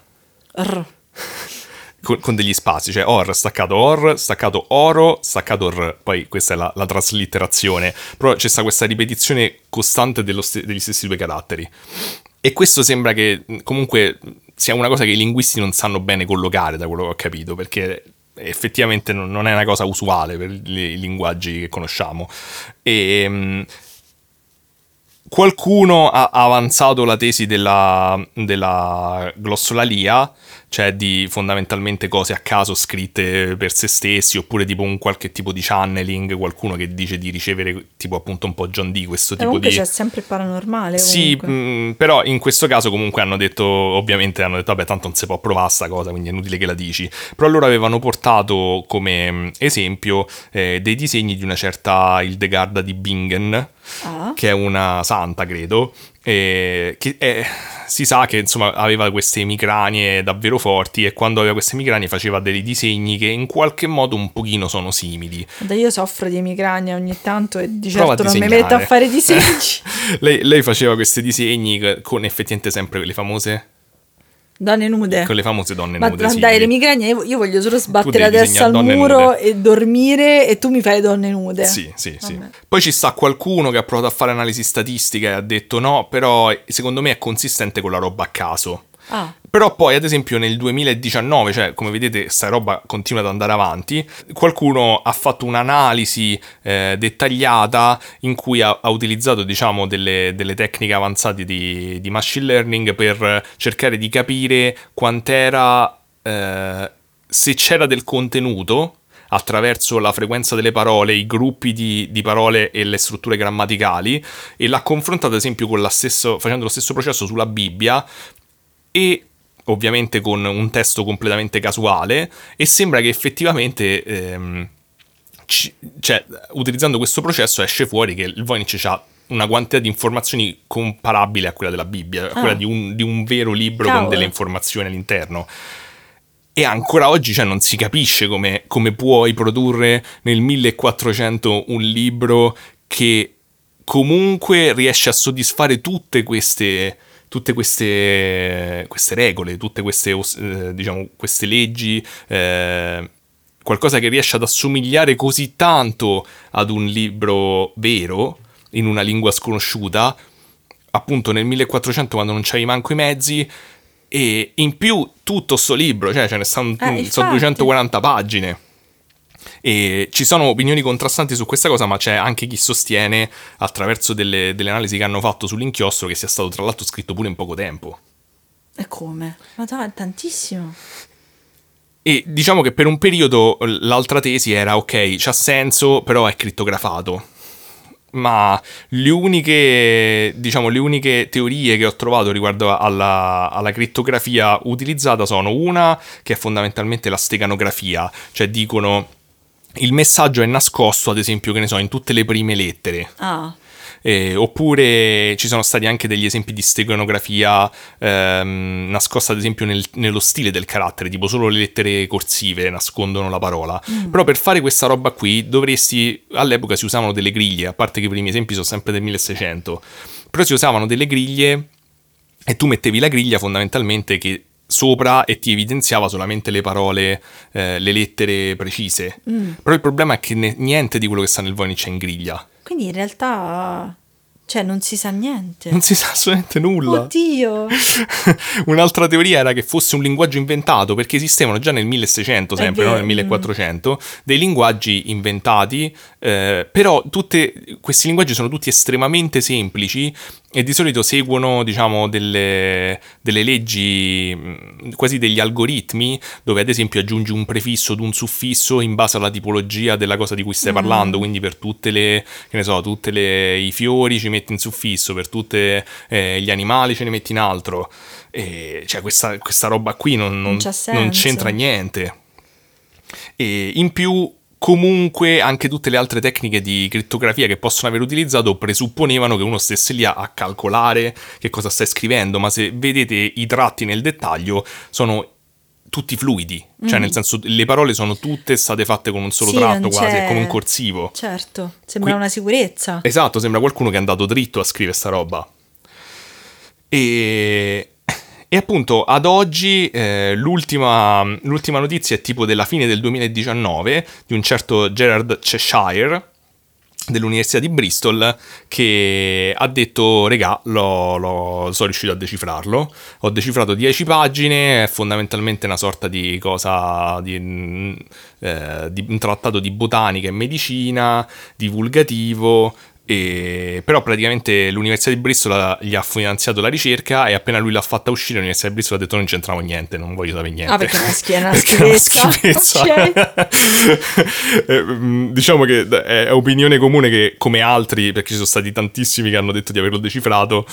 R con, con, degli spazi, cioè or, staccato or, staccato oro, staccato r. Poi questa è la, la traslitterazione. Però c'è sta questa ripetizione costante st- degli stessi due caratteri. E questo sembra che comunque sia una cosa che i linguisti non sanno bene collocare, da quello che ho capito, perché effettivamente non è una cosa usuale per i linguaggi che conosciamo. E qualcuno ha avanzato la tesi della, della glossolalia cioè di fondamentalmente cose a caso scritte per se stessi, oppure tipo un qualche tipo di channeling, qualcuno che dice di ricevere tipo appunto un po' John D, questo tipo comunque di... c'è sempre paranormale. Sì, mh, mm, però in questo caso comunque hanno detto, ovviamente hanno detto, vabbè tanto non si può provare sta cosa, quindi è inutile che la dici. Però loro avevano portato come mm, esempio eh, dei disegni di una certa Hildegarda di Bingen, ah. che è una santa credo, eh, che è si sa che insomma aveva queste emicranie davvero forti e quando aveva queste emicranie faceva dei disegni che in qualche modo un pochino sono simili. Da io soffro di emicranie ogni tanto e di certo non mi metto a fare disegni. lei, lei faceva questi disegni con effettivamente sempre quelle famose Donne nude. Con le famose donne ma, nude. Ma sì. dai, le migragne, io, io voglio solo sbattere la testa al muro nude. e dormire e tu mi fai donne nude. Sì, sì, sì. Poi ci sta qualcuno che ha provato a fare analisi statistica e ha detto no, però secondo me è consistente con la roba a caso. Ah. Però poi, ad esempio, nel 2019, cioè come vedete, sta roba continua ad andare avanti, qualcuno ha fatto un'analisi eh, dettagliata in cui ha, ha utilizzato, diciamo, delle, delle, tecniche avanzate di, di, machine learning per cercare di capire quant'era, eh, se c'era del contenuto attraverso la frequenza delle parole, i gruppi di, di, parole e le strutture grammaticali e l'ha confrontato ad esempio con la stesso, facendo lo stesso processo sulla Bibbia e ovviamente con un testo completamente casuale e sembra che effettivamente ehm, c- cioè, utilizzando questo processo esce fuori che il Voynich ha una quantità di informazioni comparabile a quella della Bibbia, a quella ah. di un, di un, vero libro Cavolo. con delle informazioni all'interno. E ancora oggi cioè, non si capisce come, come puoi produrre nel 1400 un libro che comunque riesce a soddisfare tutte queste tutte queste, queste regole, tutte queste, eh, diciamo, queste leggi, eh, qualcosa che riesce ad assomigliare così tanto ad un libro vero, in una lingua sconosciuta, appunto nel 1400 quando non c'avevi manco i mezzi, e in più tutto sto libro, cioè ce ne stanno eh, 240 pagine. E ci sono opinioni contrastanti su questa cosa, ma c'è anche chi sostiene, attraverso delle, delle analisi che hanno fatto sull'inchiostro, che sia stato tra l'altro scritto pure in poco tempo. E come? Ma dai, tantissimo. E diciamo che per un periodo l'altra tesi era ok, c'ha senso, però è crittografato. Ma le uniche, diciamo, le uniche teorie che ho trovato riguardo alla, alla crittografia utilizzata sono una che è fondamentalmente la steganografia, cioè dicono il messaggio è nascosto, ad esempio, che ne so, in tutte le prime lettere. Ah. eh, oppure ci sono stati anche degli esempi di steganografia ehm, nascosta ad esempio nel- nello stile del carattere, tipo solo le lettere corsive nascondono la parola. Però per fare questa roba qui dovresti, all'epoca si usavano delle griglie, a parte che i primi esempi sono sempre del 1600, però si usavano delle griglie e tu mettevi la griglia fondamentalmente che sopra e ti evidenziava solamente le parole, eh, le lettere precise. Però il problema è che ne- niente di quello che sta nel Voynich è in griglia. Quindi in realtà, cioè, non si sa niente. Non si sa assolutamente nulla. Oddio. Un'altra teoria era che fosse un linguaggio inventato perché esistevano già nel 1600, È sempre, non nel 1400, dei linguaggi inventati, eh, però tutte- questi linguaggi sono tutti estremamente semplici e di solito seguono, diciamo, delle, delle leggi, quasi degli algoritmi, dove ad esempio aggiungi un prefisso ad un suffisso in base alla tipologia della cosa di cui stai parlando, quindi per tutte le, che ne so, tutte le, i fiori ci metti in suffisso, per tutti gli animali ce ne metti in altro. E, cioè questa, questa roba qui non, non- non senso. c'entra niente. E in più, comunque, anche tutte le altre tecniche di crittografia che possono aver utilizzato presupponevano che uno stesse lì a, calcolare che cosa stai scrivendo, ma se vedete i tratti nel dettaglio sono tutti fluidi, cioè nel senso le parole sono tutte state fatte con un solo Mm. Sì, tratto quasi, come un corsivo. Certo, sembra Qui- una sicurezza. Esatto, sembra qualcuno che è andato dritto a scrivere sta roba. E, e appunto ad oggi eh, l'ultima, l'ultima notizia è tipo della fine del 2019 di un certo Gerard Cheshire dell'Università di Bristol che ha detto regà l'ho, l'ho- sono riuscito a decifrarlo. Ho decifrato 10 pagine è fondamentalmente una sorta di cosa di, mm, eh, di un trattato di botanica e medicina divulgativo e- però praticamente l'Università di Bristol gli ha finanziato la ricerca e appena lui l'ha fatta uscire l'Università di Bristol ha detto non c'entravo niente non voglio sapere niente Ah, perché è una una schifezza. schifezza. Eh, mm, diciamo che è opinione comune che come altri, perché ci sono stati tantissimi che hanno detto di averlo decifrato,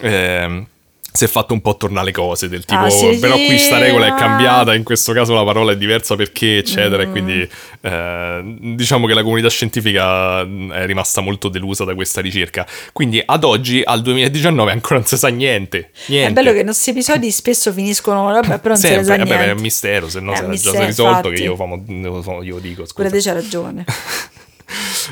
ehm, si è fatto un po' tornare le cose del tipo Ah, sì, però sì, qui sta regola è ah." cambiata in questo caso la parola è diversa perché eccetera e Mm. quindi eh, diciamo che la comunità scientifica mm, è rimasta molto delusa da questa ricerca quindi ad oggi al 2019 ancora non si sa niente, niente. È bello che i nostri episodi spesso finiscono, vabbè, però non se ne Sempre, sa vabbè, niente. è un mistero, se no È si era già risolto infatti. che io, famo- io dico, scusa. Pure te ragione.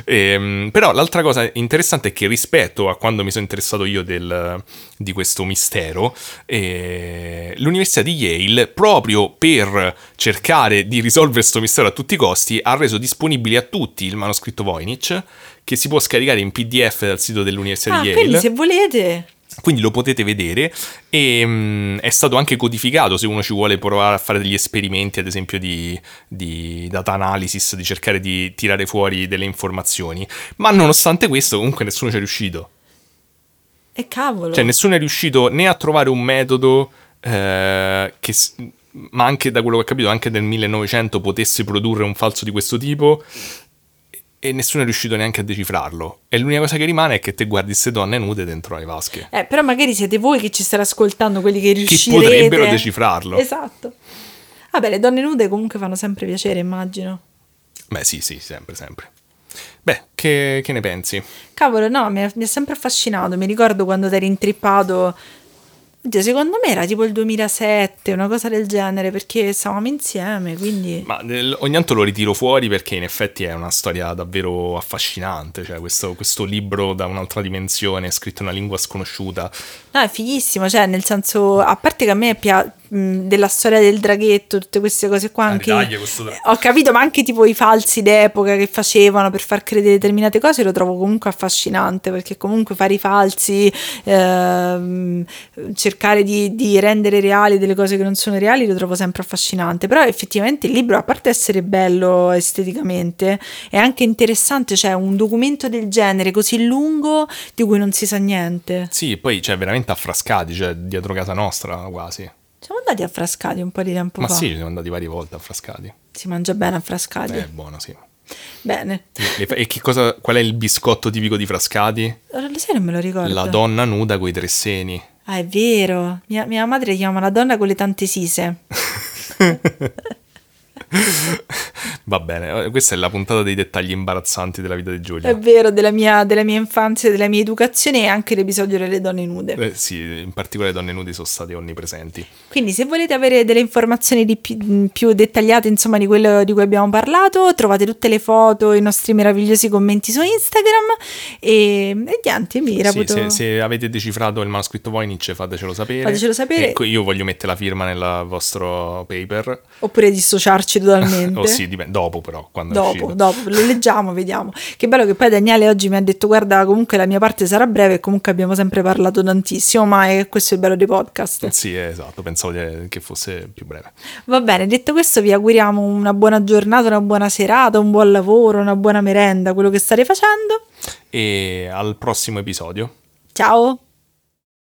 Ehm, però l'altra cosa interessante è che rispetto a quando mi sono interessato io del- di questo mistero, eh, l'Università di Yale, proprio per cercare di risolvere questo mistero a tutti i costi, ha reso disponibile a tutti il manoscritto Voynich, che si può scaricare in PDF dal sito dell'Università Ah, di Yale. quindi se volete... Quindi lo potete vedere e mm, è stato anche codificato se uno ci vuole provare a fare degli esperimenti, ad esempio di, di data analysis, di cercare di tirare fuori delle informazioni. Ma nonostante questo comunque nessuno ci è riuscito. E cavolo. Cioè nessuno è riuscito né a trovare un metodo eh, che... Ma anche da quello che ho capito, anche nel 1900 potesse produrre un falso di questo tipo e nessuno è riuscito neanche a decifrarlo. E l'unica cosa che rimane è che te guardi queste donne nude dentro le vasche. Eh, però magari siete voi che ci state ascoltando, quelli che riuscirete. potrebbero decifrarlo. Esatto. Vabbè, le donne nude comunque fanno sempre piacere, immagino. Beh, sì, sì, sempre, sempre. Beh, che, che ne pensi? Cavolo, no, mi ha, mi ha sempre affascinato. Mi ricordo quando ti eri intrippato. Oddio, secondo me era tipo il 2007, una cosa del genere, perché stavamo insieme, quindi... Ma nel- ogni tanto lo ritiro fuori perché in effetti è una storia davvero affascinante. Cioè, questo, questo libro da un'altra dimensione, scritto in una lingua sconosciuta. No, è fighissimo, cioè nel senso, a parte che a me piace della storia del draghetto, tutte queste cose qua, La anche... Eh, Ho capito, ma anche tipo i falsi d'epoca che facevano per far credere determinate cose lo trovo comunque affascinante, perché comunque fare i falsi, ehm, cercare di, di rendere reali delle cose che non sono reali lo trovo sempre affascinante, però effettivamente il libro, a parte essere bello esteticamente, è anche interessante, cioè un documento del genere così lungo di cui non si sa niente. Sì, poi cioè, veramente affrascati, cioè dietro casa nostra quasi. Siamo andati a Frascati un po' di tempo Ma fa. sì, siamo andati varie volte a Frascati. Si mangia bene a Frascati. È buono, sì. Bene. E che cosa, qual è il biscotto tipico di Frascati? Lo sai, non me lo ricordo. La donna nuda coi tre seni. Ah, è vero. Mia, mia madre chiama la donna con le tante sise. Va bene, eh, questa è la puntata dei dettagli imbarazzanti della vita di Giulia. È vero, della mia, della mia infanzia, della mia educazione e anche l'episodio delle donne nude. Eh, sì, in particolare le donne nudi sono state onnipresenti. Quindi se volete avere delle informazioni di più, più dettagliate insomma di quello di cui abbiamo parlato, trovate tutte le foto, i nostri meravigliosi commenti su Instagram e, e niente, mi Sì, reputo... se, se avete decifrato il manoscritto Voynich fatecelo sapere. Fatecelo sapere. Ecco, io voglio mettere la firma nel vostro paper. Oppure dissociarci totalmente. Oh sì, dipende, dopo però, quando Dopo, dopo, lo leggiamo, vediamo. Che bello che poi Daniele oggi mi ha detto: Guarda, comunque la mia parte sarà breve e comunque abbiamo sempre parlato tantissimo. Ma è questo è il bello dei podcast. Sì, esatto, pensavo che fosse più breve. Va bene, detto questo, vi auguriamo una buona giornata, una buona serata, un buon lavoro, una buona merenda, quello che state facendo. E al prossimo episodio. Ciao!